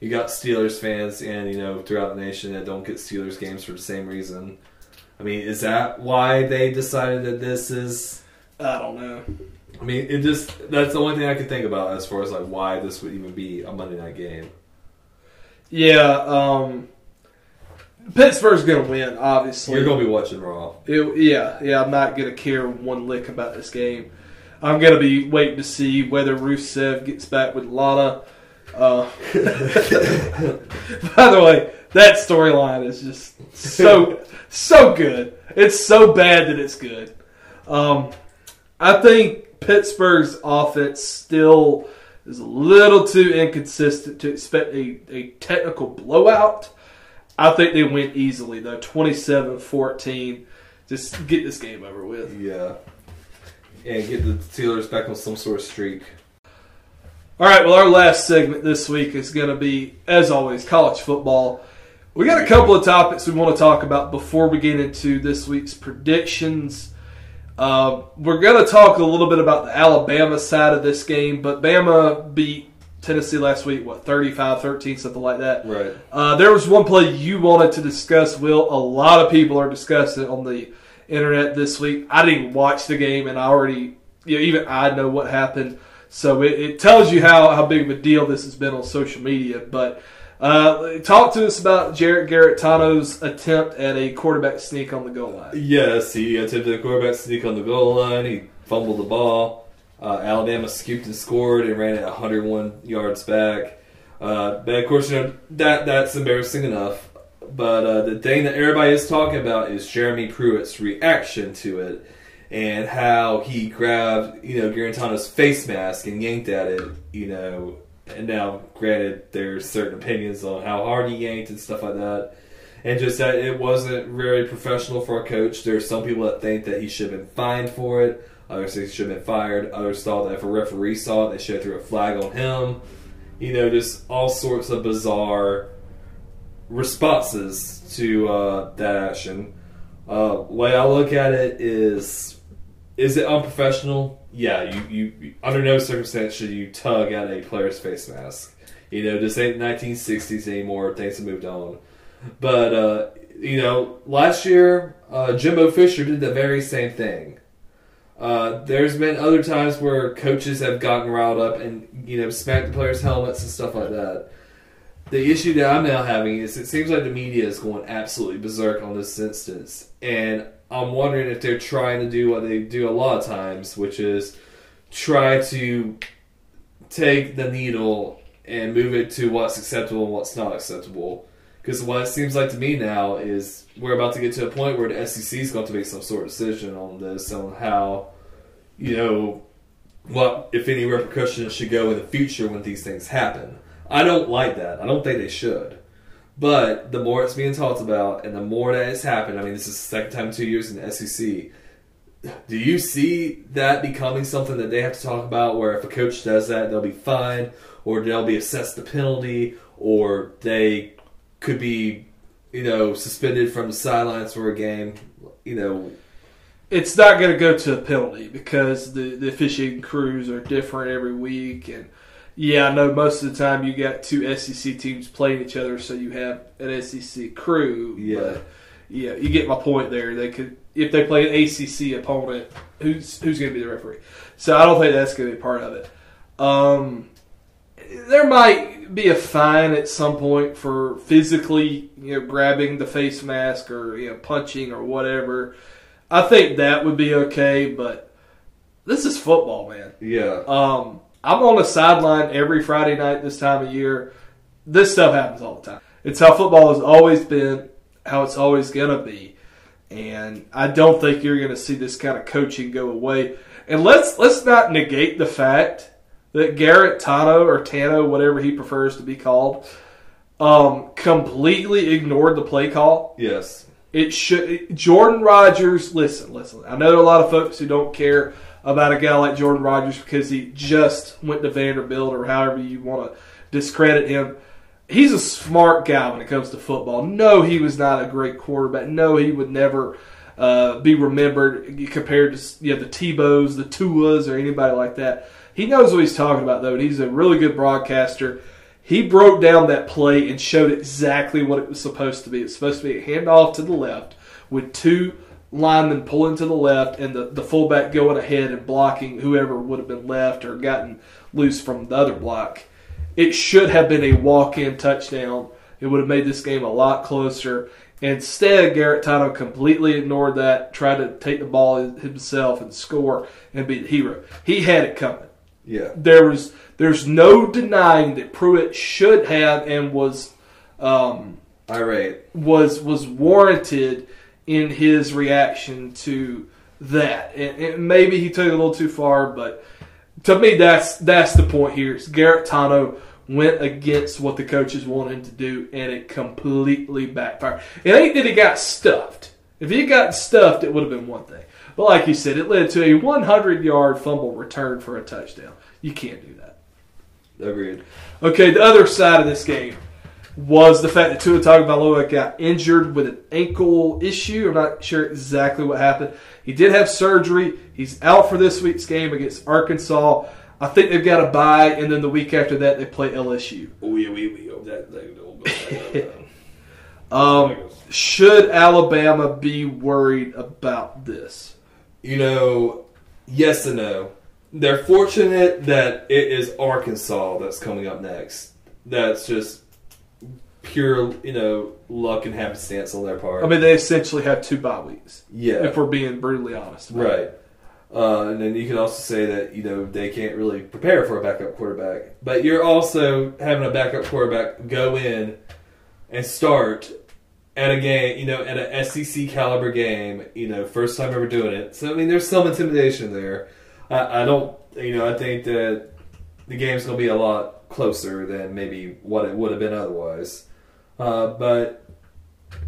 You got Steelers fans and you know throughout the nation that don't get Steelers games for the same reason. I mean, is that why they decided that this is? I don't know. I mean, it just that's the only thing I could think about as far as like why this would even be a Monday night game. Yeah, um, Pittsburgh's going to win, obviously. You're going to be watching Raw. It, yeah, yeah, I'm not going to care one lick about this game. I'm going to be waiting to see whether Rusev gets back with Lana. Uh, by the way, that storyline is just so so good. It's so bad that it's good. Um, I think Pittsburgh's offense still is a little too inconsistent to expect a, a technical blowout. I think they win easily, though 27 14. Just get this game over with. Yeah. And get the Steelers back on some sort of streak. All right, well, our last segment this week is going to be, as always, college football. We got a couple of topics we want to talk about before we get into this week's predictions. Uh, we're going to talk a little bit about the Alabama side of this game, but Bama beat Tennessee last week, what, 35 13, something like that. Right. Uh, there was one play you wanted to discuss, Wil. A lot of people are discussing it on the internet this week. I didn't watch the game, and I already, you know, even I know what happened. So it, it tells you how, how big of a deal this has been on social media. But uh, talk to us about Jarrett Guarantano's attempt at a quarterback sneak on the goal line. Yes, he attempted a quarterback sneak on the goal line. He fumbled the ball. Uh, Alabama scooped and scored and ran it 101 yards back. Uh, but of course, you know that that's embarrassing enough. But uh, the thing that everybody is talking about is Jeremy Pruitt's reaction to it and how he grabbed, you know, Guarantano's face mask and yanked at it, you know. And now, granted, there's certain opinions on how hard he yanked and stuff like that. And just that it wasn't very professional for a coach. There's some people that think that he should have been fined for it. Others think he should have been fired. Others thought that if a referee saw it, they should have threw a flag on him. You know, just all sorts of bizarre responses to uh, that action. Uh, way I look at it is, is it unprofessional? Yeah, you, you under no circumstance should you tug at a player's face mask. You know, this ain't the 1960s anymore. Things have moved on. But uh, you know, last year uh, Jimbo Fisher did the very same thing. Uh, there's been other times where coaches have gotten riled up and you know smacked the players' helmets and stuff like that. The issue that I'm now having is it seems like the media is going absolutely berserk on this instance, and I'm wondering if they're trying to do what they do a lot of times, which is try to take the needle and move it to what's acceptable and what's not acceptable. Because what it seems like to me now is we're about to get to a point where the SEC is going to make some sort of decision on this, on how, you know, what, if any repercussions should go in the future when these things happen. I don't like that. I don't think they should. But the more it's being talked about and the more that it's happened, I mean, this is the second time in two years in the SEC. Do you see that becoming something that they have to talk about where if a coach does that, they'll be fined or they'll be assessed the penalty or they could be, you know, suspended from the sidelines for a game, you know, It's not going to go to a penalty because the, the officiating crews are different every week. And yeah, I know most of the time you got two SEC teams playing each other, so you have an SEC crew. Yeah. But yeah, you get my point there. They could if they play an ACC opponent, who's who's going to be the referee? So I don't think that's going to be part of it. Um, there might be a fine at some point for physically, you know, grabbing the face mask or you know punching or whatever. I think that would be okay, but this is football, man. yeah. Um, I'm on the sideline every Friday night this time of year. This stuff happens all the time. It's how football has always been, how it's always going to be. And I don't think you're going to see this kind of coaching go away. And let's let's not negate the fact that Guarantano or Tano, whatever he prefers to be called, um, completely ignored the play call. Yes. It should Jordan Rodgers. Listen, listen. I know there are a lot of folks who don't care about a guy like Jordan Rodgers because he just went to Vanderbilt or however you want to discredit him. He's a smart guy when it comes to football. No, he was not a great quarterback. No, he would never uh, be remembered compared to you know, the Tebows, the Tuas, or anybody like that. He knows what he's talking about, though, and he's a really good broadcaster. He broke down that play and showed exactly what it was supposed to be. It's supposed to be a handoff to the left with two linemen pulling to the left and the, the fullback going ahead and blocking whoever would have been left or gotten loose from the other block. It should have been a walk in touchdown. It would have made this game a lot closer. Instead, Guarantano completely ignored that, tried to take the ball himself and score and be the hero. He had it coming Yeah. there was there's no denying that Pruitt should have and was um, Irate. was was warranted in his reaction to that. And, and maybe he took it a little too far, but to me, that's that's the point here. It's Guarantano went against what the coaches wanted him to do, and it completely backfired. It ain't that he got stuffed. If he got stuffed, it would have been one thing. But like you said, it led to a 100 yard fumble return for a touchdown. You can't do that. Agreed. Okay, the other side of this game was the fact that Tua Tagovailoa got injured with an ankle issue. I'm not sure exactly what happened. He did have surgery. He's out for this week's game against Arkansas. I think they've got a bye, and then the week after that they play LSU. Oh yeah, we we oh, that will go. Um, should Alabama be worried about this? You know, yes and no. They're fortunate that it is Arkansas that's coming up next. That's just pure, you know, luck and happenstance on their part. I mean, they essentially have two bye weeks, yeah, if we're being brutally honest. it. right. Uh, and then you can also say that you know they can't really prepare for a backup quarterback, but you're also having a backup quarterback go in and start at a game, you know, at a SEC caliber game, you know, first time ever doing it. So I mean, there's some intimidation there. I, I don't, you know, I think that the game's going to be a lot closer than maybe what it would have been otherwise. Uh, but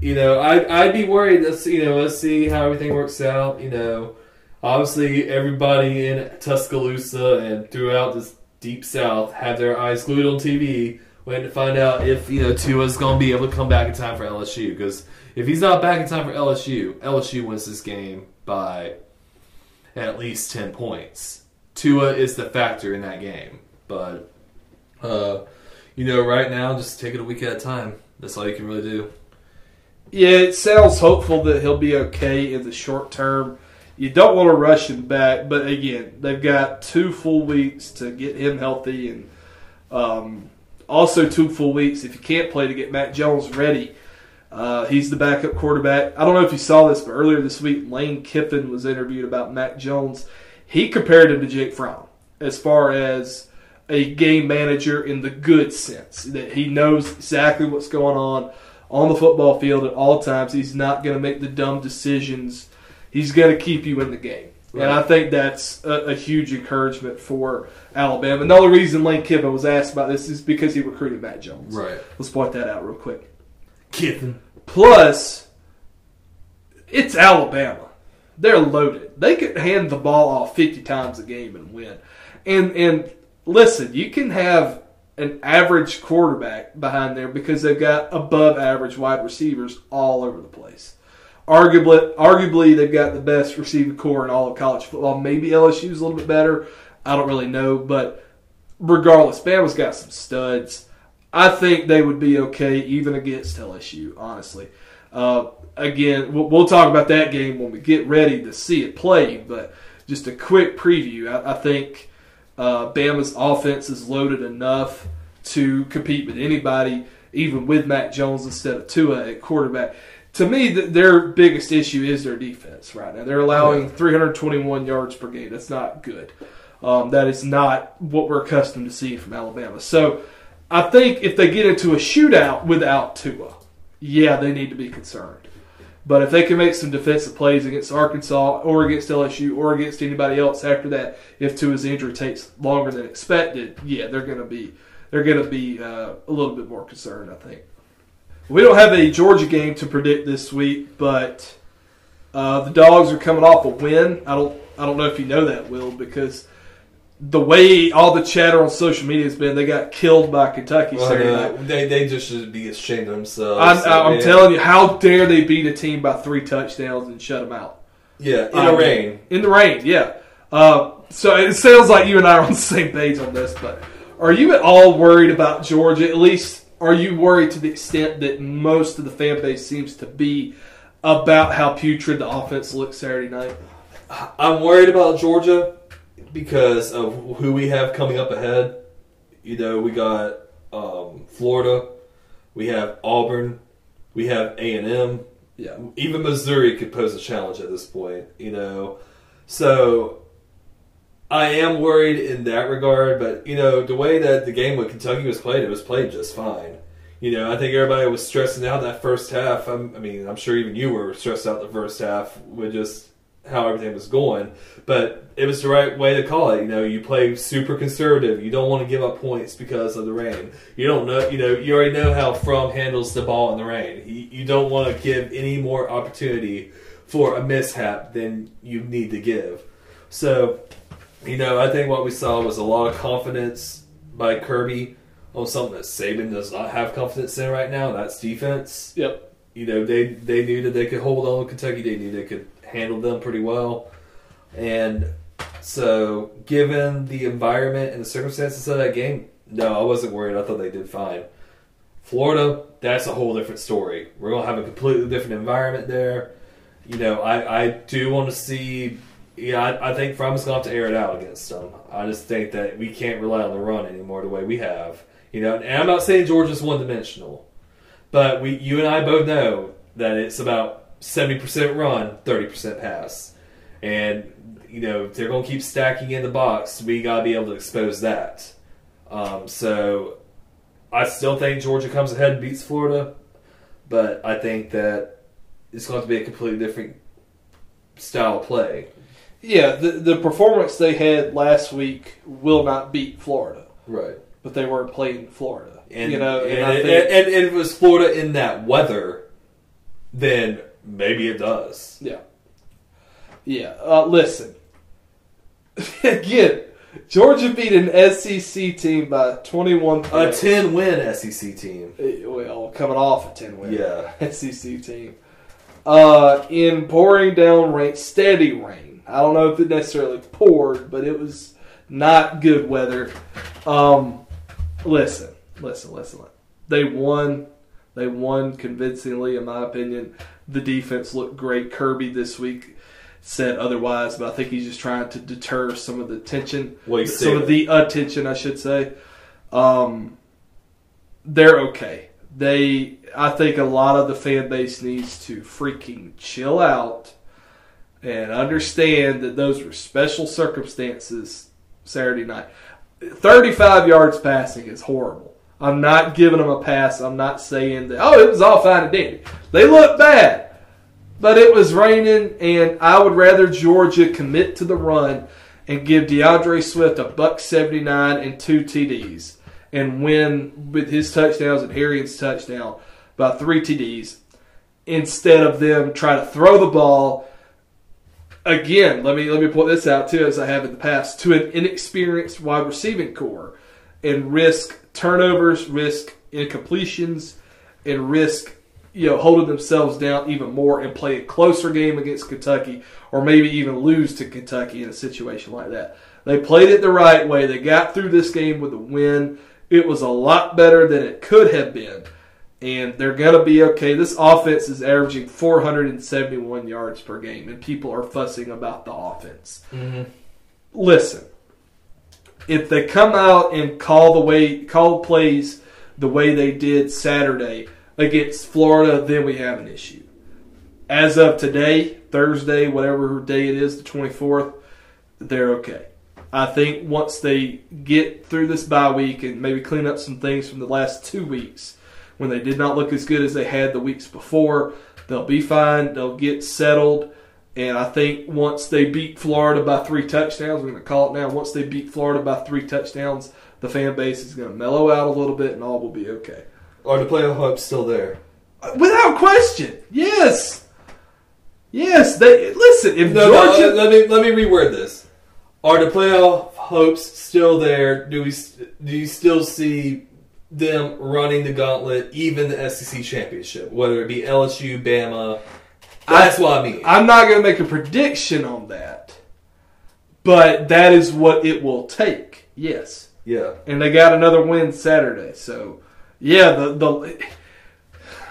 you know, I I'd be worried. Let's you know, let's see how everything works out. You know, obviously everybody in Tuscaloosa and throughout this deep South have their eyes glued on TV, waiting to find out if you know Tua's going to be able to come back in time for LSU. Because if he's not back in time for LSU, LSU wins this game by at least ten points. Tua is the factor in that game, but uh, you know, right now, just take it a week at a time. That's all you can really do. Yeah, it sounds hopeful that he'll be okay in the short term. You don't want to rush him back, but again, they've got two full weeks to get him healthy, and um, also two full weeks if you can't play to get Matt Jones ready. Uh, he's the backup quarterback. I don't know if you saw this, but earlier this week, Lane Kiffin was interviewed about Matt Jones. He compared him to Jake Fromm as far as a game manager in the good sense that he knows exactly what's going on on the football field at all times. He's not going to make the dumb decisions. He's going to keep you in the game. And I think that's a, a huge encouragement for Alabama. Another reason Lane Kiffin was asked about this is because he recruited Matt Jones. Right. Let's point that out real quick. Kiffin. Plus, it's Alabama. They're loaded. They could hand the ball off 50 times a game and win. And and listen, you can have an average quarterback behind there because they've got above average wide receivers all over the place. Arguably, arguably they've got the best receiving corps in all of college football. Maybe LSU's a little bit better. I don't really know, but regardless, Bama's got some studs. I think they would be okay even against LSU, honestly. Uh, again, we'll, we'll talk about that game when we get ready to see it played, but just a quick preview. I, I think uh, Bama's offense is loaded enough to compete with anybody, even with Matt Jones instead of Tua at quarterback. To me, th- their biggest issue is their defense right now. They're allowing 321 yards per game. That's not good. Um, that is not what we're accustomed to seeing from Alabama. So I think if they get into a shootout without Tua, yeah, they need to be concerned. But if they can make some defensive plays against Arkansas or against LSU or against anybody else after that, if Tua's injury takes longer than expected, yeah, they're going to be they're going to be uh, a little bit more concerned. I think we don't have a Georgia game to predict this week, but uh, the Dogs are coming off a win. I don't I don't know if you know that, Wil, because the way all the chatter on social media has been, they got killed by Kentucky Well, Saturday yeah, night. they they just should be ashamed of themselves. I'm man. telling you, how dare they beat a team by three touchdowns and shut them out Yeah, in I the rain. In the rain, yeah. Uh, so it sounds like you and I are on the same page on this, but are you at all worried about Georgia? At least, are you worried to the extent that most of the fan base seems to be about how putrid the offense looks Saturday night? I'm worried about Georgia because of who we have coming up ahead. You know, we got um, Florida, we have Auburn, we have A and M. Yeah. Even Missouri could pose a challenge at this point. You know, so I am worried in that regard. But you know, the way that the game with Kentucky was played, it was played just fine. You know, I think everybody was stressing out that first half. I'm, I mean, I'm sure even you were stressed out the first half with just how everything was going. But it was the right way to call it. You know, you play super conservative. You don't want to give up points because of the rain. You don't know. You know, you already know how Fromm handles the ball in the rain. You, you don't want to give any more opportunity for a mishap than you need to give. So, you know, I think what we saw was a lot of confidence by Kirby on something that Saban does not have confidence in right now. That's defense. Yep. You know, they they knew that they could hold on to Kentucky. They knew they could handle them pretty well, and so given the environment and the circumstances of that game, no, I wasn't worried. I thought they did fine. Florida, that's a whole different story. We're gonna have a completely different environment there. You know, I, I do want to see. Yeah, I, I think Fromm's gonna have to air it out against them. I just think that we can't rely on the run anymore the way we have. You know, and I'm not saying Georgia's one dimensional, but we, you and I both know that it's about seventy percent run, thirty percent pass, and you know they're gonna keep stacking in the box. We gotta be able to expose that. Um, so I still think Georgia comes ahead and beats Florida, but I think that it's going to be a completely different style of play. Yeah, the the performance they had last week will not beat Florida, Right. but they weren't playing Florida. And, you know, and, and, think, and, and if it was Florida in that weather, then maybe it does. yeah, yeah. Uh, listen, again, Georgia beat an SEC team by twenty one. A 10 win SEC team. well, coming off a ten win. Yeah. SEC team. Uh, in pouring down rain, steady rain. I don't know if it necessarily poured, but it was not good weather. Um, listen, listen, listen. They won. They won convincingly, in my opinion. The defense looked great. Kirby this week said otherwise, but I think he's just trying to deter some of the tension, Well, some of the attention, I should say. Um, they're okay. They, I think, a lot of the fan base needs to freaking chill out and understand that those were special circumstances Saturday night. 35 yards passing is horrible. I'm not giving them a pass. I'm not saying that, oh, it was all fine and dandy. They look bad. But it was raining, and I would rather Georgia commit to the run and give D'Andre Swift a buck 79 and two TDs and win with his touchdowns and Herrien's touchdown by three TDs instead of them trying to throw the ball again, let me let me point this out too, as I have in the past, to an inexperienced wide receiving corps, and risk turnovers, risk incompletions, and risk you know holding themselves down even more and play a closer game against Kentucky, or maybe even lose to Kentucky in a situation like that. They played it the right way. They got through this game with a win. It was a lot better than it could have been and they're going to be okay. This offense is averaging 471 yards per game, and people are fussing about the offense. Mm-hmm. Listen, if they come out and call the way call plays the way they did Saturday against Florida, then we have an issue. As of today, Thursday, whatever day it is, the 24th, they're okay. I think once they get through this bye week and maybe clean up some things from the last two weeks, when they did not look as good as they had the weeks before. They'll be fine. They'll get settled. And I think once they beat Florida by three touchdowns, we're going to call it now. Once they beat Florida by three touchdowns, the fan base is going to mellow out a little bit and all will be okay. Are the playoff hopes still there? Uh, without question. Yes. Yes. They Listen, if No, no, Georgia. let me let me reword this. Are the playoff hopes still there? Do we do you still see them running the gauntlet, even the SEC championship, whether it be LSU, Bama? That's what I mean. I'm not going to make a prediction on that. But that is what it will take. Yes. yeah, and they got another win Saturday. So, yeah, the the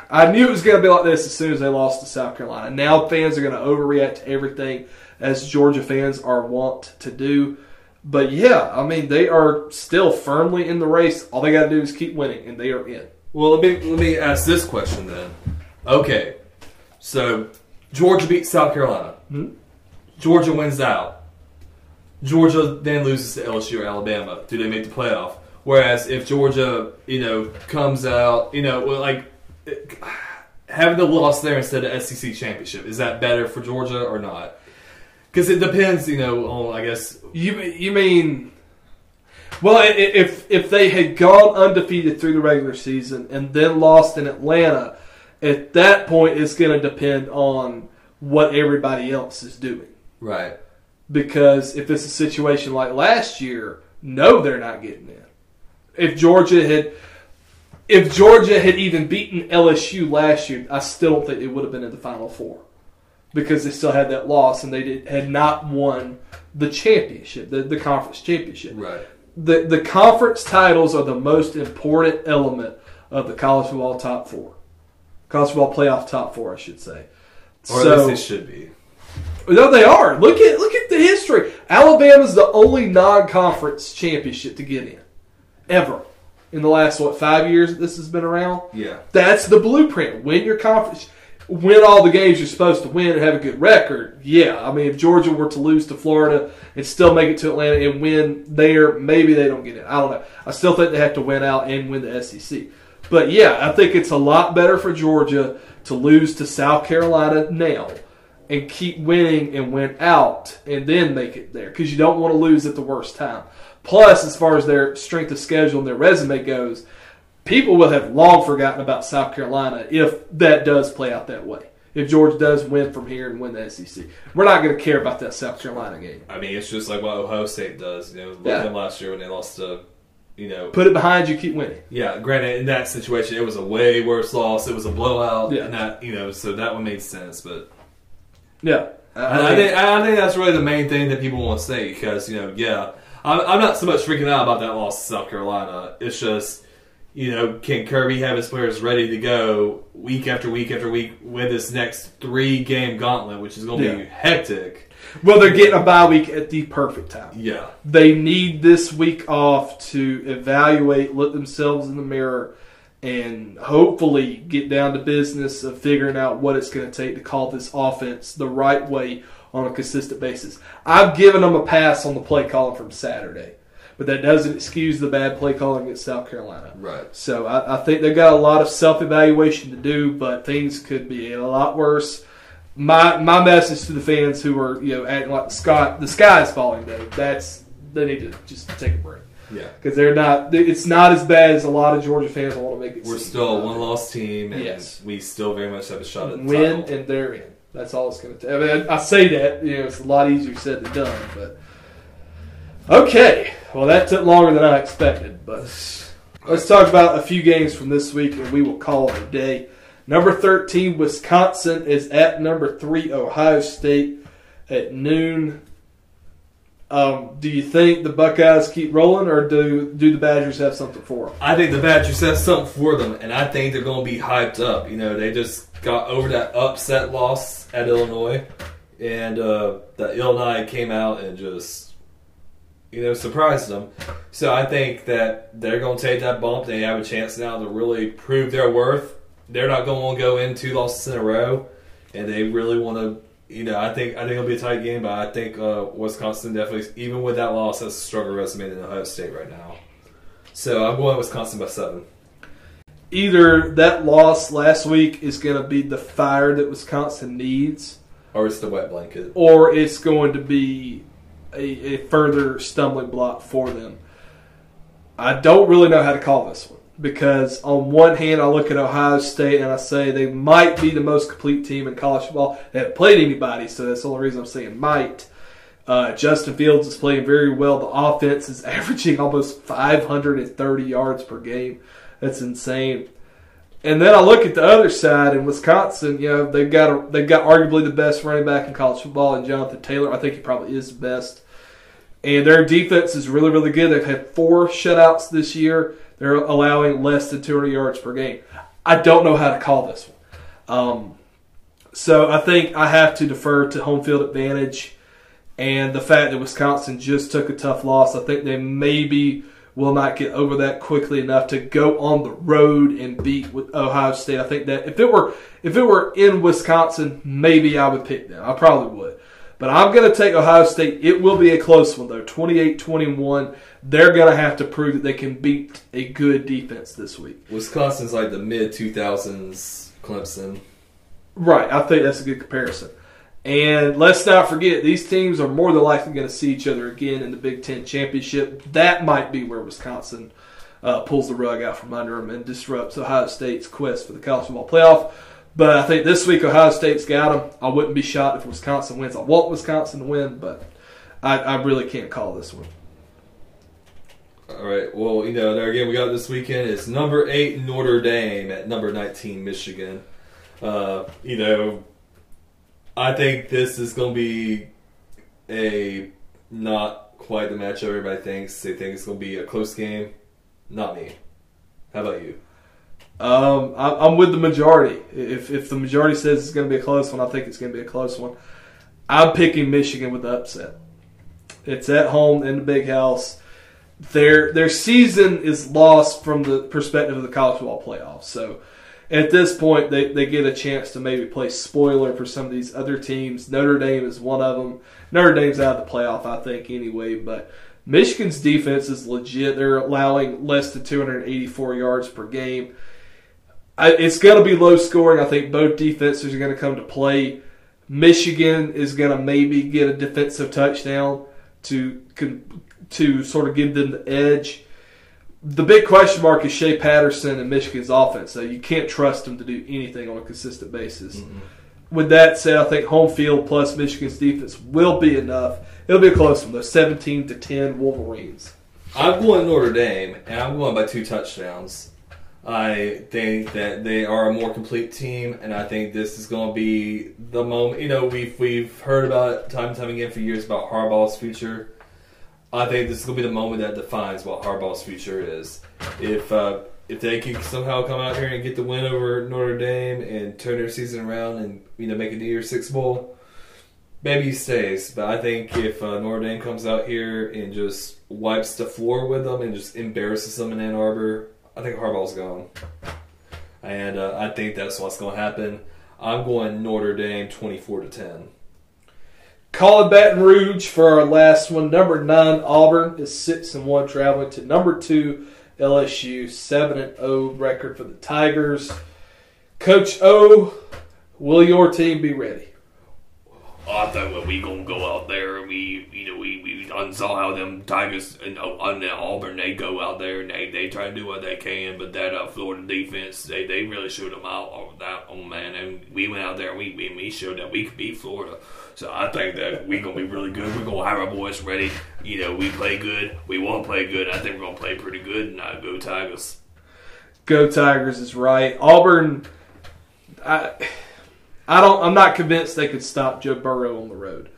I knew it was going to be like this as soon as they lost to South Carolina. Now fans are going to overreact to everything, as Georgia fans are wont to do. But yeah, I mean they are still firmly in the race. All they got to do is keep winning, and they are in. Well, let me let me ask this question then. Okay, so Georgia beats South Carolina. Hmm? Georgia wins out. Georgia then loses to LSU or Alabama. Do they make the playoff? Whereas if Georgia, you know, comes out, you know, like having the loss there instead of SEC championship, is that better for Georgia or not? Because it depends, you know, on I guess You you mean? Well, if if they had gone undefeated through the regular season and then lost in Atlanta, at that point it's going to depend on what everybody else is doing. right. Because if it's a situation like last year, no, they're not getting in. If Georgia had, if Georgia had even beaten LSU last year, I still don't think it would have been in the Final Four because they still had that loss and they did, had not won the championship, the, the conference championship. Right. The the conference titles are the most important element of the college football top four, college football playoff top four, I should say. Or So- at least it should be. no, they are. Look at look at the history. Alabama's the only non-conference championship to get in, ever, in the last what five years that this has been around. Yeah. That's the blueprint. Win your conference, win all the games you're supposed to win, and have a good record. Yeah, I mean, if Georgia were to lose to Florida and still make it to Atlanta and win there, maybe they don't get in. I don't know. I still think they have to win out and win the SEC. But yeah, I think it's a lot better for Georgia to lose to South Carolina now and keep winning and win out and then make it there because you don't want to lose at the worst time. Plus, as far as their strength of schedule and their resume goes, people will have long forgotten about South Carolina if that does play out that way. If Georgia does win from here and win the SEC, we're not going to care about that South Carolina game. I mean, it's just like what Ohio State does. You know, Yeah. them last year when they lost to, you know, Put it behind you, keep winning. yeah. Granted, in that situation, it was a way worse loss. It was a blowout, Yeah. and that you know, so that one made sense. But Yeah, I, I think I think that's really the main thing that people want to say because you know, yeah, I'm, I'm not so much freaking out about that loss to South Carolina. It's just. You know, can Kirby have his players ready to go week after week after week with this next three game gauntlet, which is going to be hectic? well, they're getting a bye week at the perfect time. Yeah, they need this week off to evaluate, look themselves in the mirror, and hopefully get down to business of figuring out what it's going to take to call this offense the right way on a consistent basis. I've given them a pass on the play calling from Saturday, but that doesn't excuse the bad play calling against South Carolina. right. So I, I think they've got a lot of self evaluation to do, but things could be a lot worse. My my message to the fans who are you know acting like Scott the sky is falling though that's they need to just take a break Yeah. because they're not it's not as bad as a lot of Georgia fans want to make it. We're still a one loss team, and Yes. we still very much have a shot at the win title. and they're in. That's all it's going to take. I mean, I, I say that you know it's a lot easier said than done, but okay. Well, that took longer than I expected, but let's talk about a few games from this week, and we will call it a day. Number thirteen, Wisconsin is at number three, Ohio State at noon. Um, do you think the Buckeyes keep rolling, or do do the Badgers have something for them? I think the Badgers have something for them, and I think they're going to be hyped up. You know, they just got over that upset loss at Illinois, and uh, that Illinois came out and just, you know, surprised them. So I think that they're going to take that bump. They have a chance now to really prove their worth. They're not going to go in two losses in a row, and they really want to. You know, I think I think it'll be a tight game, but I think uh, Wisconsin definitely, even with that loss, has a stronger resume than Ohio State right now. So I'm going Wisconsin by seven. Either that loss last week is going to be the fire that Wisconsin needs, Or it's the wet blanket. or it's going to be a, a further stumbling block for them. I don't really know how to call this one because, on one hand, I look at Ohio State and I say they might be the most complete team in college football. They haven't played anybody, so that's the only reason I'm saying might. Uh, Justin Fields is playing very well. The offense is averaging almost 530 yards per game. That's insane. And then I look at the other side in Wisconsin. You know they've got a, they've got arguably the best running back in college football, and Jonathan Taylor. I think he probably is the best. And their defense is really really good. They've had four shutouts this year. They're allowing less than 200 yards per game. I don't know how to call this one. Um, so I think I have to defer to home field advantage and the fact that Wisconsin just took a tough loss. I think they maybe will not get over that quickly enough to go on the road and beat with Ohio State. I think that if it were if it were in Wisconsin, maybe I would pick them. I probably would. But I'm going to take Ohio State. It will be a close one though. 28-21. They're going to have to prove that they can beat a good defense this week. Wisconsin's like the mid 2000s Clemson. Right. I think that's a good comparison. And let's not forget, these teams are more than likely going to see each other again in the Big Ten championship. That might be where Wisconsin uh, pulls the rug out from under them and disrupts Ohio State's quest for the college football playoff. But I think this week Ohio State's got them. I wouldn't be shocked if Wisconsin wins. I want Wisconsin to win, but I, I really can't call this one. All right. Well, you know, there again, we got this weekend is number eight Notre Dame at number nineteen Michigan. Uh, you know, I think this is going to be a not quite the match everybody thinks. They think it's going to be a close game. Not me. How about you? Um, I'm with the majority. If if the majority says it's going to be a close one, I think it's going to be a close one. I'm picking Michigan with the upset. It's at home in the big house. Their their season is lost from the perspective of the college football playoffs. So at this point, they, they get a chance to maybe play spoiler for some of these other teams. Notre Dame is one of them. Notre Dame's out of the playoff, I think, anyway. But Michigan's defense is legit. They're allowing less than 284 yards per game. I, it's going to be low scoring. I think both defenses are going to come to play. Michigan is going to maybe get a defensive touchdown to to sort of give them the edge. The big question mark is Shea Patterson and Michigan's offense. So you can't trust them to do anything on a consistent basis. Mm-hmm. With that said, I think home field plus Michigan's defense will be enough. It'll be a close one though, seventeen to ten Wolverines. I'm going Notre Dame, and I'm going by two touchdowns. I think that they are a more complete team, and I think this is going to be the moment. You know, we've we've heard about time and time again for years about Harbaugh's future. I think this is going to be the moment that defines what Harbaugh's future is. If uh, if they can somehow come out here and get the win over Notre Dame and turn their season around and you know make a New Year's Six bowl, maybe he stays. But I think if uh, Notre Dame comes out here and just wipes the floor with them and just embarrasses them in Ann Arbor, I think Harbaugh's gone. And uh, I think that's what's going to happen. I'm going Notre Dame 24 to 10. Call it Baton Rouge for our last one. Number nine, Auburn is six and one, traveling to number two, LSU, seven and zero oh record for the Tigers. Coach O, will your team be ready? I think when we gonna go out there and we, you know, we, we saw how them Tigers and on the Auburn they go out there and they, they try to do what they can, but that uh, Florida defense they, they really showed them out on that oh man, and we went out there and we we, we showed that we could beat Florida. So I think that we're gonna be really good. We're gonna have our boys ready. You know, we play good. We want to play good. I think we're gonna play pretty good. And uh, go Tigers. Go Tigers is right. Auburn. I I don't. I'm not convinced they could stop Joe Burrow on the road.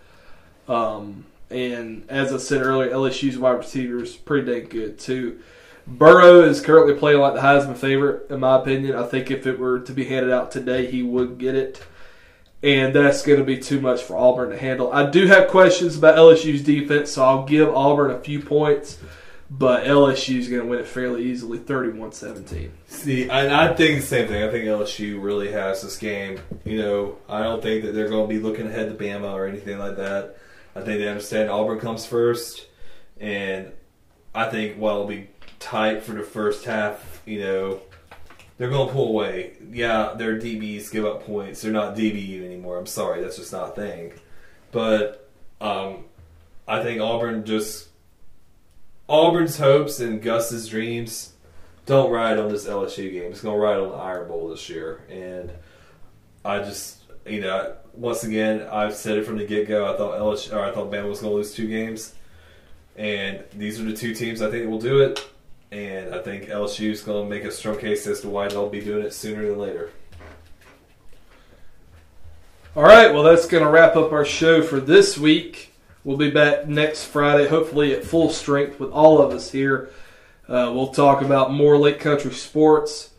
Um, and as I said earlier, LSU's wide receivers pretty dang good too. Burrow is currently playing like the Heisman favorite, in my opinion. I think if it were to be handed out today, he would get it. And that's going to be too much for Auburn to handle. I do have questions about LSU's defense, so I'll give Auburn a few points but LSU is going to win it fairly easily, 31-17. See, I, I think the same thing. I think LSU really has this game. You know, I don't think that they're going to be looking ahead to Bama or anything like that. I think they understand Auburn comes first, and I think while it'll be tight for the first half, you know, they're going to pull away. Yeah, their DBs give up points. They're not DBU anymore. I'm sorry, that's just not a thing. But um, I think Auburn just Auburn's hopes and Gus's dreams don't ride on this LSU game. It's going to ride on the Iron Bowl this year. And I just, you know, once again, I've said it from the get go. I thought LSU, or I thought Bama was going to lose two games, and these are the two teams I think will do it. And I think LSU is going to make a strong case as to why they'll be doing it sooner than later. All right, well, that's going to wrap up our show for this week. We'll be back next Friday, hopefully at full strength with all of us here. Uh, we'll talk about more Lake Country sports.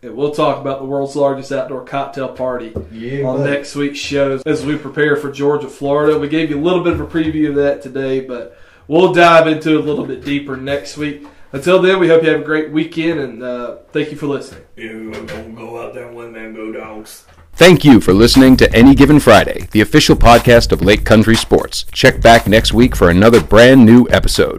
And we'll talk about the world's largest outdoor cocktail party yeah, on buddy. next week's shows as we prepare for Georgia, Florida. We gave you a little bit of a preview of that today, but we'll dive into it a little bit deeper next week. Until then, we hope you have a great weekend and uh, thank you for listening. Yeah, we're going to go out there and win, man. Go, dogs. Thank you for listening to Any Given Friday, the official podcast of Lake Country Sports. Check back next week for another brand new episode.